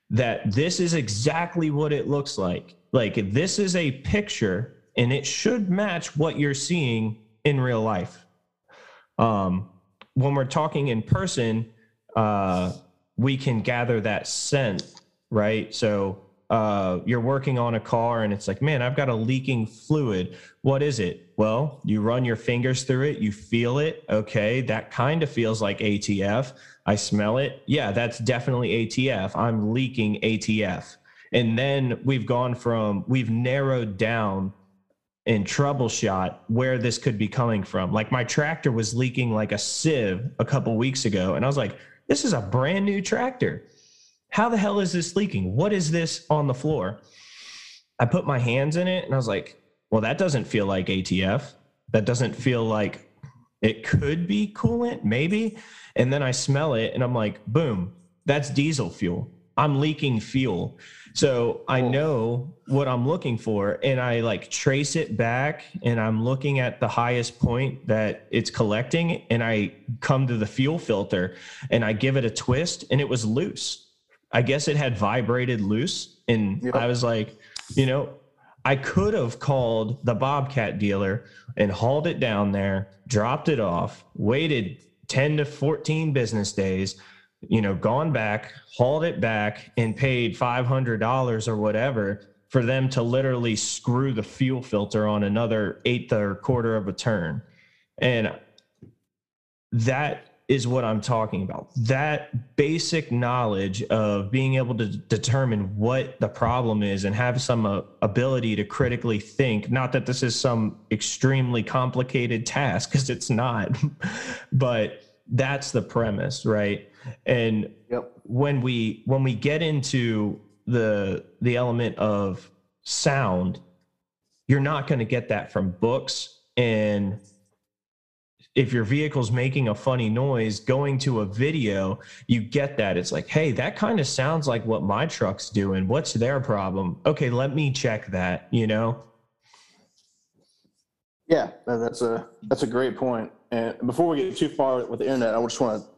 that this is exactly what it looks like. Like this is a picture and it should match what you're seeing in real life um, when we're talking in person uh, we can gather that scent, right? So uh, you're working on a car and it's like, man, I've got a leaking fluid. What is it? Well, you run your fingers through it, you feel it. Okay, that kind of feels like ATF. I smell it. Yeah, that's definitely ATF. I'm leaking ATF. And then we've gone from, we've narrowed down and troubleshot where this could be coming from. Like my tractor was leaking like a sieve a couple weeks ago. And I was like, this is a brand new tractor. How the hell is this leaking? What is this on the floor? I put my hands in it and I was like, well, that doesn't feel like ATF. That doesn't feel like it could be coolant, maybe. And then I smell it and I'm like, boom, that's diesel fuel. I'm leaking fuel. So I know what I'm looking for and I like trace it back and I'm looking at the highest point that it's collecting and I come to the fuel filter and I give it a twist and it was loose. I guess it had vibrated loose and yep. I was like, you know, I could have called the Bobcat dealer and hauled it down there, dropped it off, waited 10 to 14 business days you know, gone back, hauled it back, and paid $500 or whatever for them to literally screw the fuel filter on another eighth or quarter of a turn. And that is what I'm talking about. That basic knowledge of being able to determine what the problem is and have some uh, ability to critically think. Not that this is some extremely complicated task, because it's not, [laughs] but that's the premise, right? And yep. when we when we get into the the element of sound, you're not going to get that from books. And if your vehicle's making a funny noise going to a video you get that. It's like hey that kind of sounds like what my truck's doing. What's their problem? Okay let me check that you know? Yeah that's a that's a great point. And before we get too far with the internet i just want to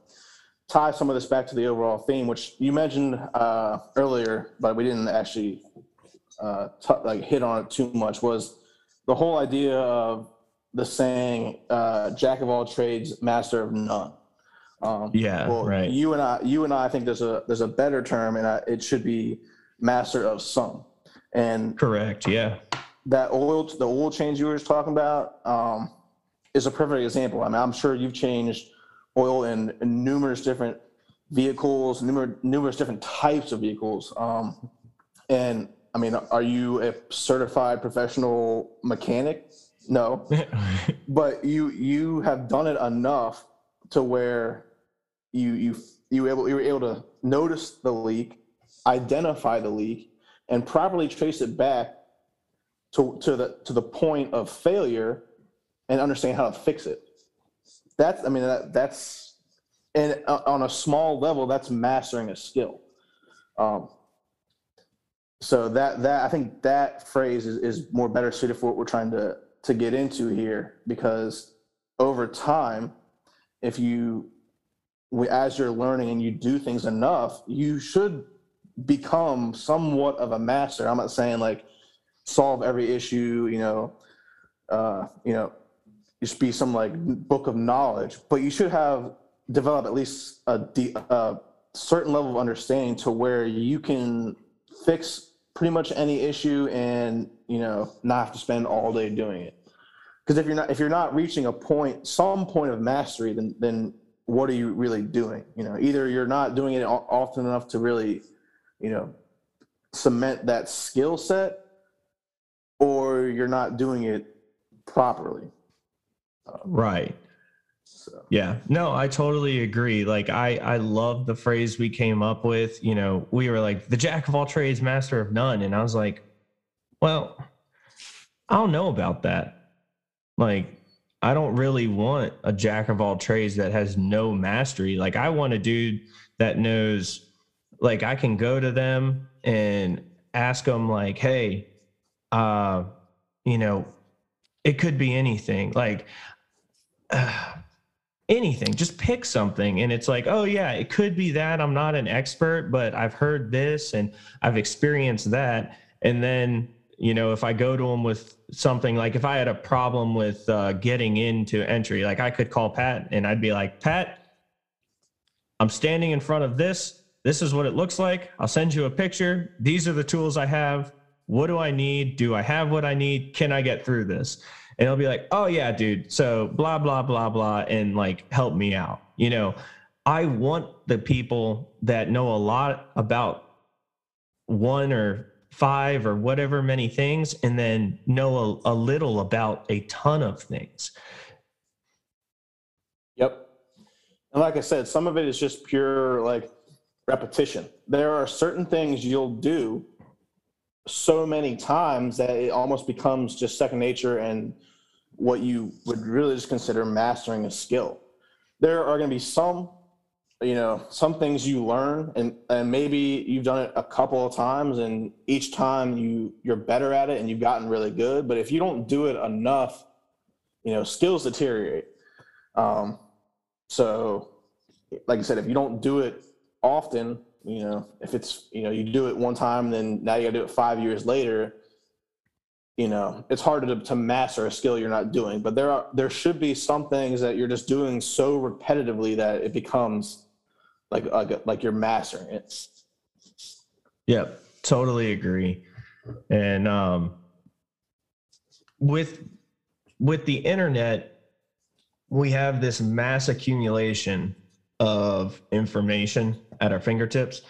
tie some of this back to the overall theme, which you mentioned uh, earlier, but we didn't actually uh, t- like hit on it too much. Was the whole idea of the saying uh, "Jack of all trades, master of none." Um, yeah, well, right. You and I, you and I, I think there's a there's a better term, and I, it should be master of some. And correct, yeah. That oil, the oil change you were just talking about, um, is a perfect example. I mean, I'm sure you've changed oil in, in numerous different vehicles, numerous, numerous different types of vehicles. Um, and I mean, are you a certified professional mechanic? No, [laughs] but you you have done it enough to where you you you able you were able to notice the leak, identify the leak, and properly trace it back to to the to the point of failure, and understand how to fix it that's i mean that, that's and uh, on a small level that's mastering a skill um, so that that i think that phrase is, is more better suited for what we're trying to to get into here because over time if you we, as you're learning and you do things enough, you should become somewhat of a master. I'm not saying like solve every issue, you know, uh, you know, just be some like book of knowledge, but you should have developed at least a, a certain level of understanding to where you can fix pretty much any issue and you know not have to spend all day doing it. Because if you're not if you're not reaching a point, some point of mastery, then then what are you really doing? You know, either you're not doing it often enough to really, you know, cement that skill set, or you're not doing it properly. Right. So. Yeah, no, I totally agree. Like, I I love the phrase we came up with. You know, we were like the jack of all trades, master of none, and I was like, well, I don't know about that. Like, I don't really want a jack of all trades that has no mastery. Like, I want a dude that knows. Like, I can go to them and ask them, like, hey, uh, you know, it could be anything. Like. [sighs] Anything just pick something and it's like oh yeah it could be that i'm not an expert but i've heard this and i've experienced that. And then you know if i go to them with something like if i had a problem with uh, getting into entry like i could call pat and i'd be like pat i'm standing in front of this this is what it looks like i'll send you a picture these are the tools i have what do i need do i have what i need can i get through this and he'll be like, "Oh yeah, dude. So blah blah blah blah, and like help me out." You know, I want the people that know a lot about one or five or whatever many things, and then know a, a little about a ton of things. Yep. And like I said, some of it is just pure like repetition. There are certain things you'll do so many times that it almost becomes just second nature and what you would really just consider mastering a skill. There are going to be some, you know, some things you learn and, and maybe you've done it a couple of times and each time you you're better at it and you've gotten really good. But if you don't do it enough, you know, skills deteriorate. Um, so like I said, if you don't do it often, you know, if it's, you know, you do it one time, then now you gotta do it five years later, you know it's hard to, to master a skill you're not doing. But there are there should be some things that you're just doing so repetitively that it becomes like like, like you're mastering it. Yep totally agree. And um with with the internet we have this mass accumulation of information at our fingertips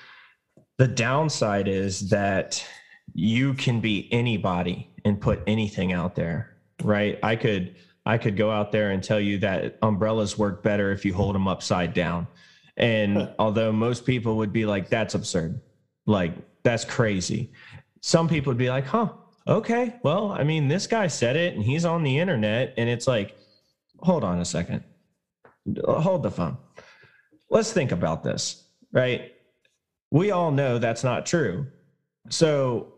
the downside is that you can be anybody and put anything out there, right? I could I could go out there and tell you that umbrellas work better if you hold them upside down. And although most people would be like, that's absurd, like that's crazy. Some people would be like, huh, okay, well, I mean, this guy said it and he's on the internet. And it's like, hold on a second, hold the phone. Let's think about this, right? We all know that's not true. So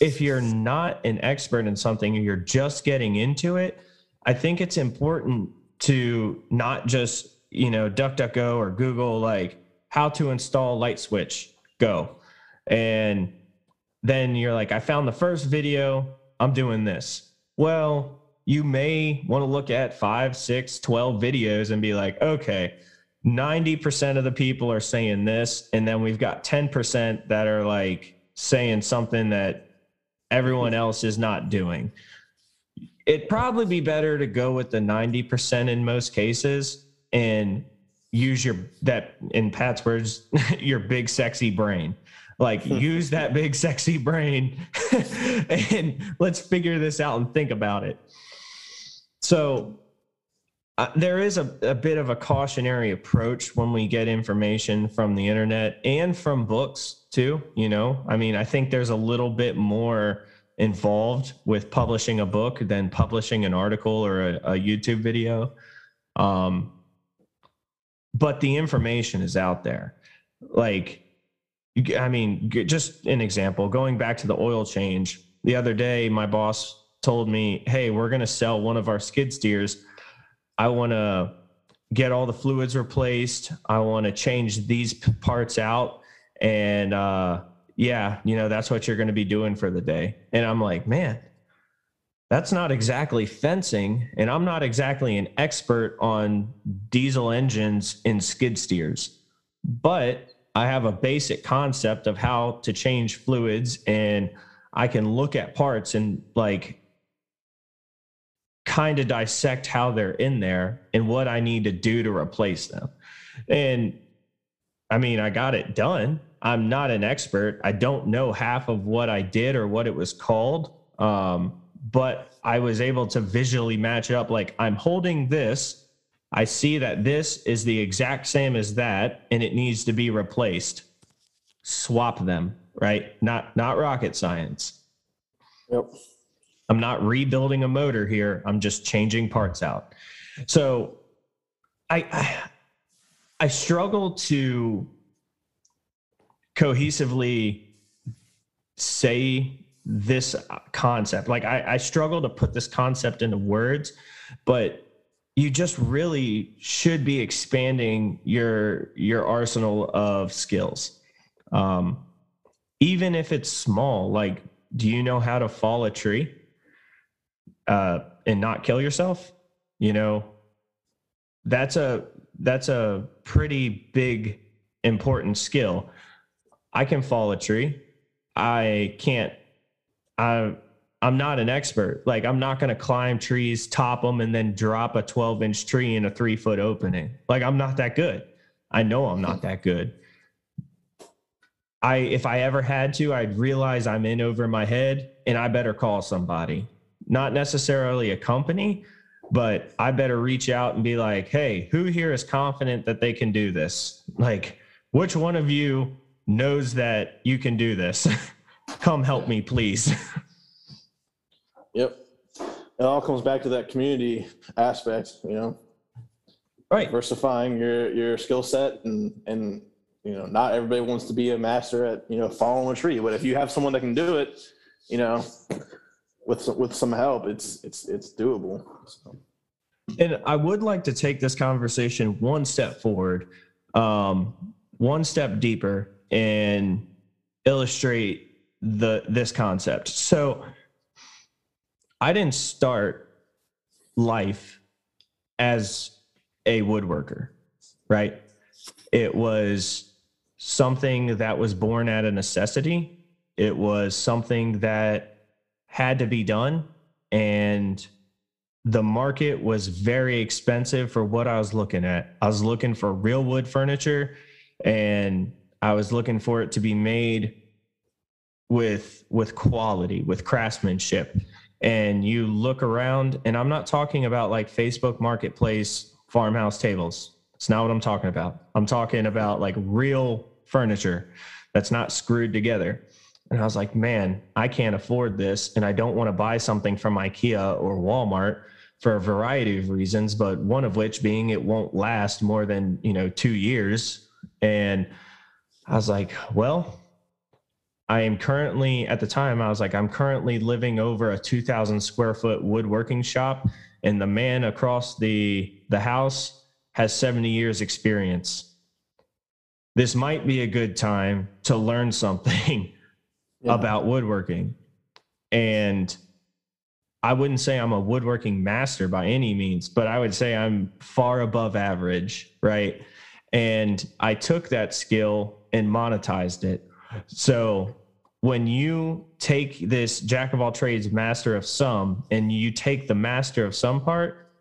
if you're not an expert in something and you're just getting into it, I think it's important to not just, you know, DuckDuckGo or Google like how to install light switch, go. And then you're like, I found the first video, I'm doing this. Well, you may want to look at five, six, 12 videos and be like, okay, 90% of the people are saying this. And then we've got 10% that are like saying something that everyone else is not doing. It'd probably be better to go with the 90% in most cases and use your that in Pat's words, [laughs] your big sexy brain. Like [laughs] use that big sexy brain [laughs] and let's figure this out and think about it. So uh, there is a, a bit of a cautionary approach when we get information from the internet and from books too. You know, I mean, I think there's a little bit more involved with publishing a book than publishing an article or a, a YouTube video. Um, but the information is out there. Like, I mean, just an example going back to the oil change. The other day, my boss told me, Hey, we're going to sell one of our skid steers I want to get all the fluids replaced. I want to change these parts out. And uh, yeah, you know, that's what you're going to be doing for the day. And I'm like, man, that's not exactly fencing. And I'm not exactly an expert on diesel engines and skid steers, but I have a basic concept of how to change fluids and I can look at parts and like kind of dissect how they're in there and what I need to do to replace them. And I mean, I got it done. I'm not an expert. I don't know half of what I did or what it was called. Um, but I was able to visually match up like I'm holding this. I see that this is the exact same as that and it needs to be replaced. Swap them, right? Not not rocket science. Yep. I'm not rebuilding a motor here. I'm just changing parts out. So I I, I struggle to cohesively say this concept. Like I, I struggle to put this concept into words, but you just really should be expanding your your arsenal of skills. Um, even if it's small, like do you know how to fall a tree? Uh, and not kill yourself, you know, that's a that's a pretty big important skill. I can fall a tree. I can't. I I'm not an expert. Like I'm not going to climb trees, top them, and then drop a 12 inch tree in a three foot opening. Like I'm not that good. I know I'm not that good. I if I ever had to, I'd realize I'm in over my head, and I better call somebody not necessarily a company, but I better reach out and be like, hey, who here is confident that they can do this? Like, which one of you knows that you can do this? [laughs] Come help me, please. [laughs] Yep. It all comes back to that community aspect, you know, right. diversifying your your skill set and and you know, not everybody wants to be a master at, you know, following a tree, but if you have someone that can do it, you know, with some, with some help, it's it's it's doable. So. And I would like to take this conversation one step forward, um, one step deeper, and illustrate the this concept. So, I didn't start life as a woodworker, right? It was something that was born out of necessity. It was something that had to be done and the market was very expensive for what I was looking at. I was looking for real wood furniture and I was looking for it to be made with with quality, with craftsmanship. And you look around and I'm not talking about like Facebook marketplace farmhouse tables. It's not what I'm talking about. I'm talking about like real furniture that's not screwed together. And I was like, man, I can't afford this. And I don't want to buy something from IKEA or Walmart for a variety of reasons, but one of which being it won't last more than, you know, two years. And I was like, well, I am currently at the time, I was like, I'm currently living over a 2000 square foot woodworking shop. And the man across the the house has 70 years experience. This might be a good time to learn something [laughs] yeah. about woodworking. And I wouldn't say I'm a woodworking master by any means, but I would say I'm far above average, right? And I took that skill and monetized it. So when you take this jack of all trades, master of some, and you take the master of some part,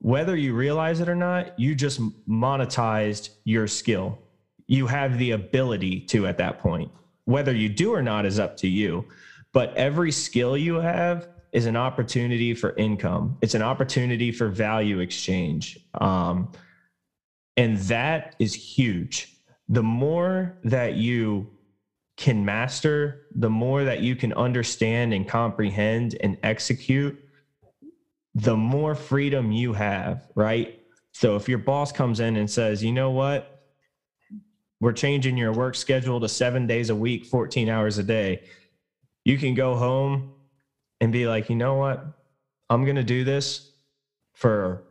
whether you realize it or not, you just monetized your skill. You have the ability to at that point. Whether you do or not is up to you. But every skill you have is an opportunity for income. It's an opportunity for value exchange. Um, and that is huge. The more that you can master, the more that you can understand and comprehend and execute, the more freedom you have, right? So if your boss comes in and says, you know what, we're changing your work schedule to seven days a week, 14 hours a day. You can go home and be like, you know what? I'm going to do this for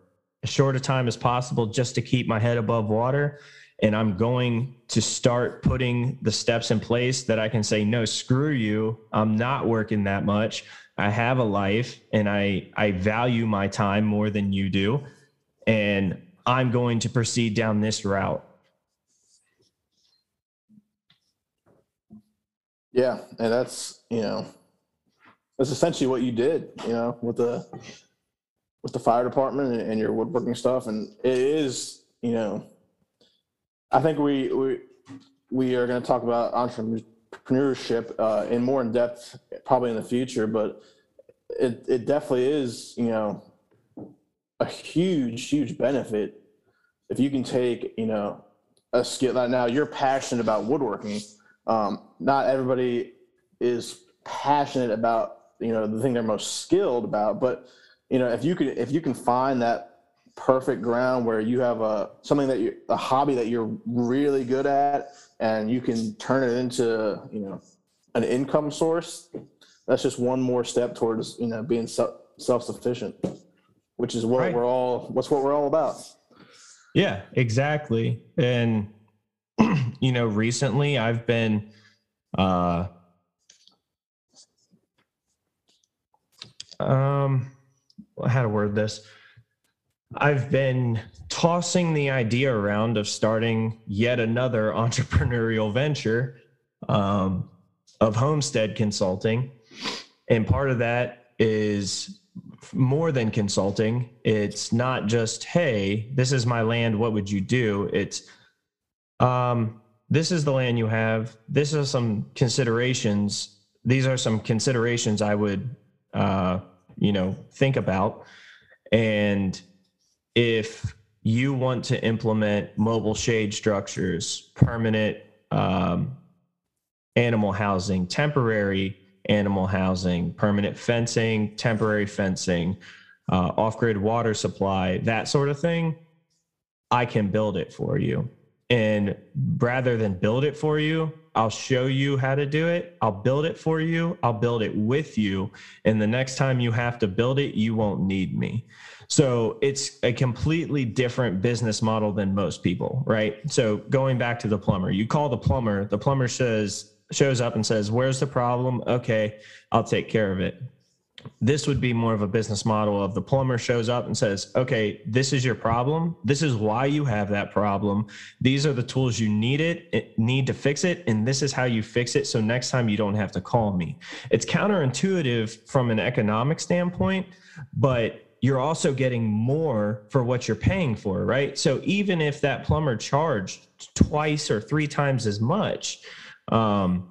as short a time as possible just to keep my head above water. And I'm going to start putting the steps in place that I can say, no, screw you. I'm not working that much. I have a life and I, I value my time more than you do. And I'm going to proceed down this route. Yeah. And that's, you know, that's essentially what you did, you know, with the, with the fire department and your woodworking stuff. And it is, you know, I think we, we, we are going to talk about entrepreneurship uh, in more in depth probably in the future, but it, it definitely is, you know, a huge, huge benefit if you can take, you know, a skill. Now you're passionate about woodworking. Um, not everybody is passionate about, you know, the thing they're most skilled about, but you know, if you can, if you can find that perfect ground where you have a something that you a hobby that you're really good at and you can turn it into you know an income source that's just one more step towards you know being self-sufficient which is what right. we're all what's what we're all about yeah exactly and [clears throat] you know recently i've been uh um how to word this I've been tossing the idea around of starting yet another [laughs] entrepreneurial venture um, of homestead consulting. And part of that is more than consulting. It's not just, hey, this is my land. What would you do? It's, um, this is the land you have. This is some considerations. These are some considerations I would, uh, you know, think about. And if you want to implement mobile shade structures, permanent um, animal housing, temporary animal housing, permanent fencing, temporary fencing, uh, off grid water supply, that sort of thing, I can build it for you. And rather than build it for you, I'll show you how to do it. I'll build it for you. I'll build it with you. And the next time you have to build it, you won't need me. So it's a completely different business model than most people, right? So going back to the plumber, you call the plumber, the plumber says, shows up and says, Where's the problem? Okay, I'll take care of it. This would be more of a business model of the plumber shows up and says, Okay, this is your problem. This is why you have that problem. These are the tools you need it, need to fix it, and this is how you fix it. So next time you don't have to call me. It's counterintuitive from an economic standpoint, but you're also getting more for what you're paying for, right? So even if that plumber charged twice or three times as much, um,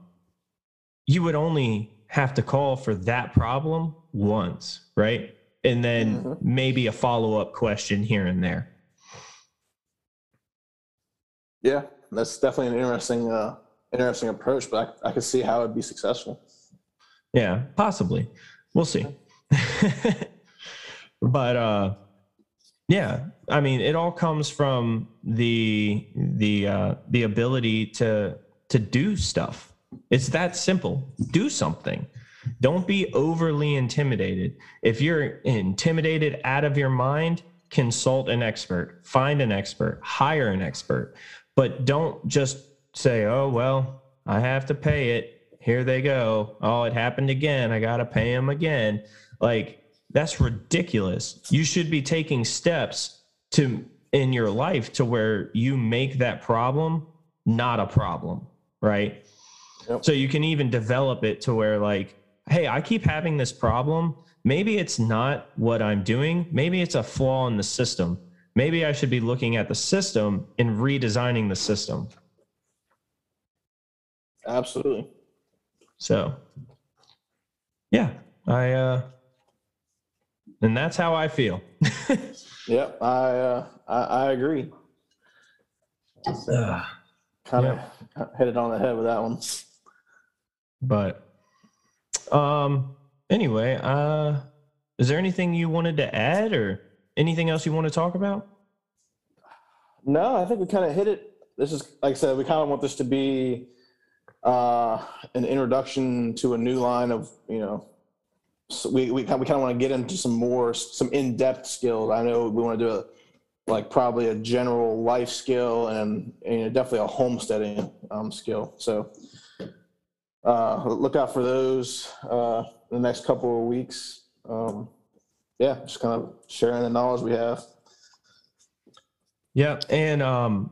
you would only have to call for that problem once, right? And then mm-hmm. maybe a follow up question here and there. Yeah, that's definitely an interesting, uh, interesting approach, but I, I could see how it'd be successful. Yeah, possibly. We'll see. [laughs] but uh yeah i mean it all comes from the the uh the ability to to do stuff it's that simple do something don't be overly intimidated. If you're intimidated out of your mind consult an expert. Find an expert. Hire an expert. But don't just say oh well i have to pay it. Here they go. Oh it happened again. I gotta pay them again. Like that's ridiculous. You should be taking steps to in your life to where you make that problem not a problem, right? Yep. So you can even develop it to where like, hey, I keep having this problem. Maybe it's not what I'm doing. Maybe it's a flaw in the system. Maybe I should be looking at the system and redesigning the system. Absolutely. So, yeah, I uh and that's how I feel. [laughs] yep, I, uh, I, I agree. Uh, kind of hit it on the head with that one. But um, anyway, uh, is there anything you wanted to add or anything else you want to talk about? No, I think we kind of hit it. This is like I said, we kind of want this to be uh, an introduction to a new line of you know so we, we, we kind of want to get into some more some in-depth skills i know we want to do a like probably a general life skill and, and definitely a homesteading um, skill. So uh, look out for those uh, the next couple of weeks. Um, yeah, just kind of sharing the knowledge we have. Yeah, and um,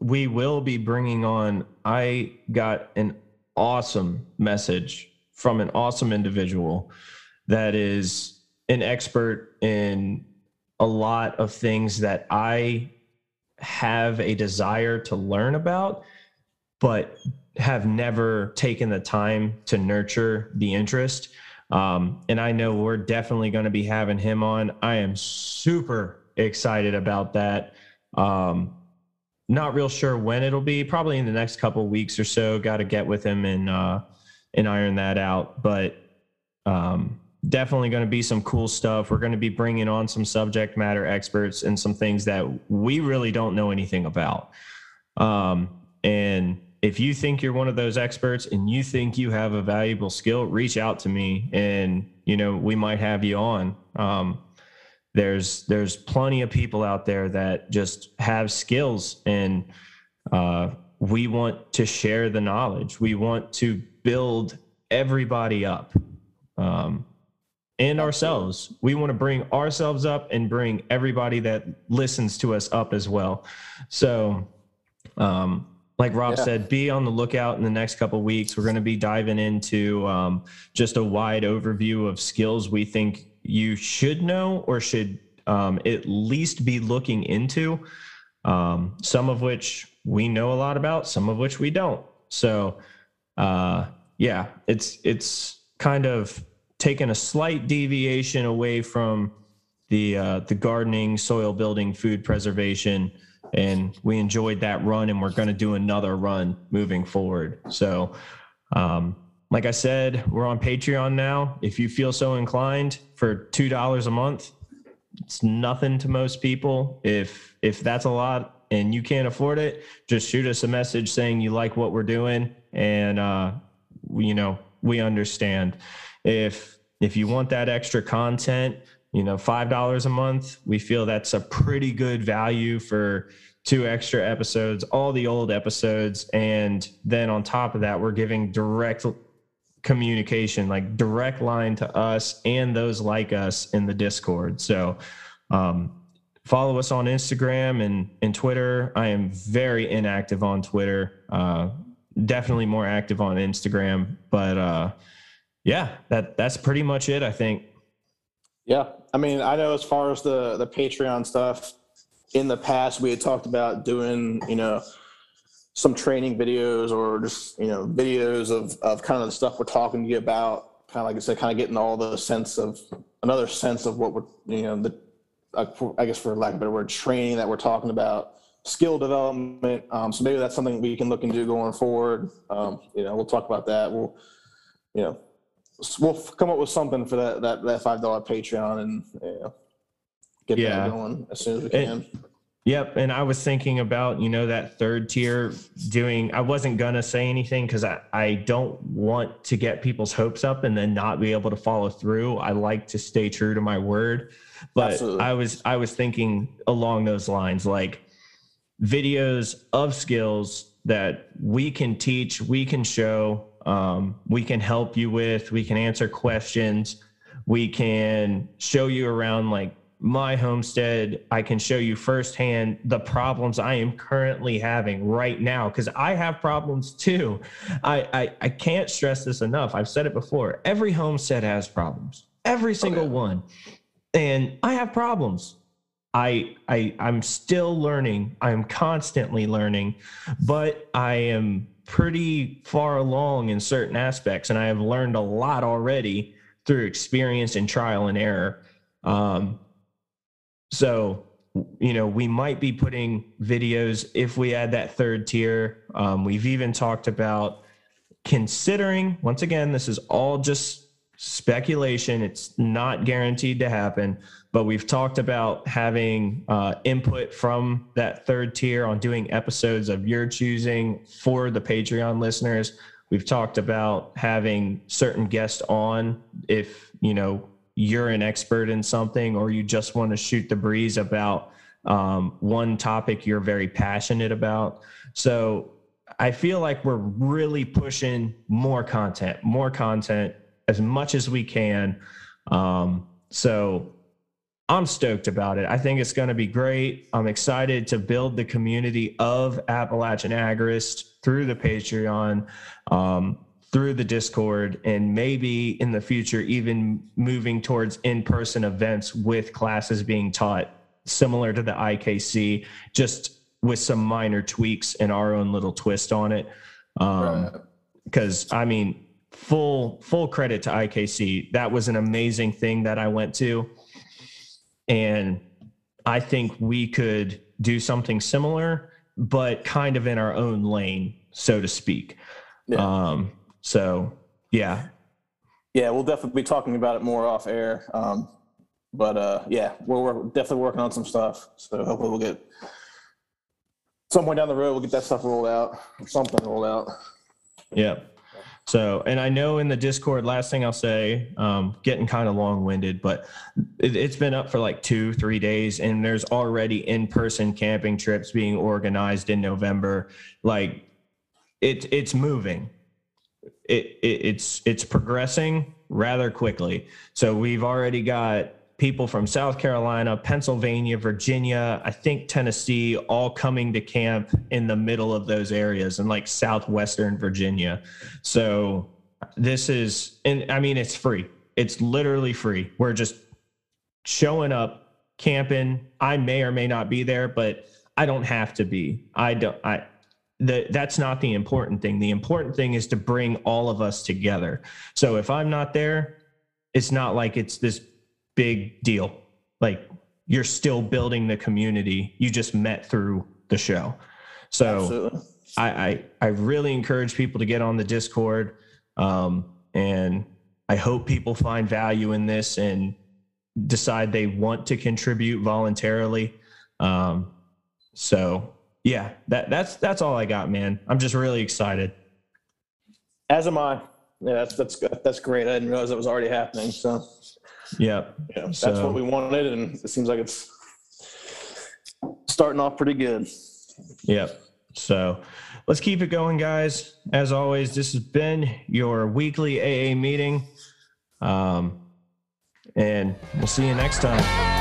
we will be bringing on. I got an awesome message from an awesome individual that is an expert in a lot of things that I have a desire to learn about, but have never taken the time to nurture the interest. Um, and I know we're definitely going to be having him on. I am super excited about that. Um, not real sure when it'll be. Probably in the next couple weeks or so. Got to get with him and uh, and iron that out. But um, definitely going to be some cool stuff. We're going to be bringing on some subject matter experts and some things that we really don't know anything about. Um, and if you think you're one of those experts and you think you have a valuable skill, reach out to me and, you know, we might have you on. Um, there's, there's plenty of people out there that just have skills and, uh, we want to share the knowledge. We want to build everybody up. Um, and ourselves. We want to bring ourselves up and bring everybody that listens to us up as well. So, um, like Rob yeah. said, be on the lookout in the next couple weeks. We're going to be diving into um, just a wide overview of skills we think you should know or should um, at least be looking into. Um, some of which we know a lot about, some of which we don't. So, uh, yeah, it's it's kind of taken a slight deviation away from the uh, the gardening, soil building, food preservation, and we enjoyed that run, and we're going to do another run moving forward. So, um, like I said, we're on Patreon now. If you feel so inclined, for two dollars a month, it's nothing to most people. If if that's a lot and you can't afford it, just shoot us a message saying you like what we're doing, and uh, you know we understand. If if you want that extra content, you know, five dollars a month, we feel that's a pretty good value for two extra episodes, all the old episodes, and then on top of that, we're giving direct communication, like direct line to us and those like us in the Discord. So um, follow us on Instagram and, and Twitter. I am very inactive on Twitter. Uh, definitely more active on Instagram, but uh, yeah, that that's pretty much it. I think. Yeah, I mean, I know as far as the the Patreon stuff, in the past we had talked about doing, you know, some training videos or just you know videos of of kind of the stuff we're talking to you about. Kind of like I said, kind of getting all the sense of another sense of what we're you know the I guess for lack of a better word, training that we're talking about skill development. Um, so maybe that's something we can look into going forward. Um, you know, we'll talk about that. We'll, you know, we'll come up with something for that that, that five dollar Patreon and yeah, get yeah. that going as soon as we can. yep, and I was thinking about you know that third tier doing. I wasn't gonna say anything because I I don't want to get people's hopes up and then not be able to follow through. I like to stay true to my word, but Absolutely. I was I was thinking along those lines like videos of skills that we can teach, we can show um, we can help you with, we can answer questions, we can show you around like my homestead. I can show you firsthand the problems I am currently having right now because I have problems too. I, I, I can't stress this enough. I've said it before. Every homestead has problems, every single okay. one, and I have problems. I, I I'm still learning. I'm constantly learning, but I am pretty far along in certain aspects, and I have learned a lot already through experience and trial and error. Um, so, you know, we might be putting videos if we add that third tier. Um, we've even talked about considering, once again, this is all just speculation, it's not guaranteed to happen, but we've talked about having uh, input from that third tier on doing episodes of your choosing for the Patreon listeners. We've talked about having certain guests on if, you know, you're an expert in something or you just want to shoot the breeze about um, one topic you're very passionate about. So I feel like we're really pushing more content, more content as much as we can. Um, so I'm stoked about it. I think it's going to be great. I'm excited to build the community of Appalachian Agorist through the Patreon, um, through the Discord, and maybe in the future, even moving towards in person events with classes being taught similar to the IKC, just with some minor tweaks and our own little twist on it. Because, right. I mean, full full credit to IKC. That was an amazing thing that I went to and I think we could do something similar, but kind of in our own lane, so to speak. Yeah. Um, so, yeah. Yeah, we'll definitely be talking about it more off air. Um, but uh, yeah, we're, we're definitely working on some stuff. So hopefully we'll get some point down the road, we'll get that stuff rolled out or something rolled out. Yeah. So, and I know in the Discord, last thing I'll say, um, getting kind of long winded, but it, has been up for like two, three days, and there's already in person camping trips being organized in November. Like, it, it's moving. It, it, it's it's progressing rather quickly. So we've already got people from South Carolina, Pennsylvania, Virginia, I think Tennessee, all coming to camp in the middle of those areas and like southwestern Virginia. So this is, and I mean, it's free. It's literally free. We're just showing up, camping. I may or may not be there, but I don't have to be. I don't, I, the, that's not the important thing. The important thing is to bring all of us together. So if I'm not there, it's not like it's this big deal. Like you're still building the community. You just met through the show. So I, I, I really encourage people to get on the Discord. Um, and I hope people find value in this and decide they want to contribute voluntarily. Um, so yeah, that that's that's all I got, man. I'm just really excited. As am I. Yeah, that's that's that's great. I didn't realize it was already happening. So yeah. Yeah. That's what we wanted. And it seems like it's starting off pretty good. Yep. So let's keep it going, guys. As always, this has been your weekly AA meeting. Um, and we'll see you next time.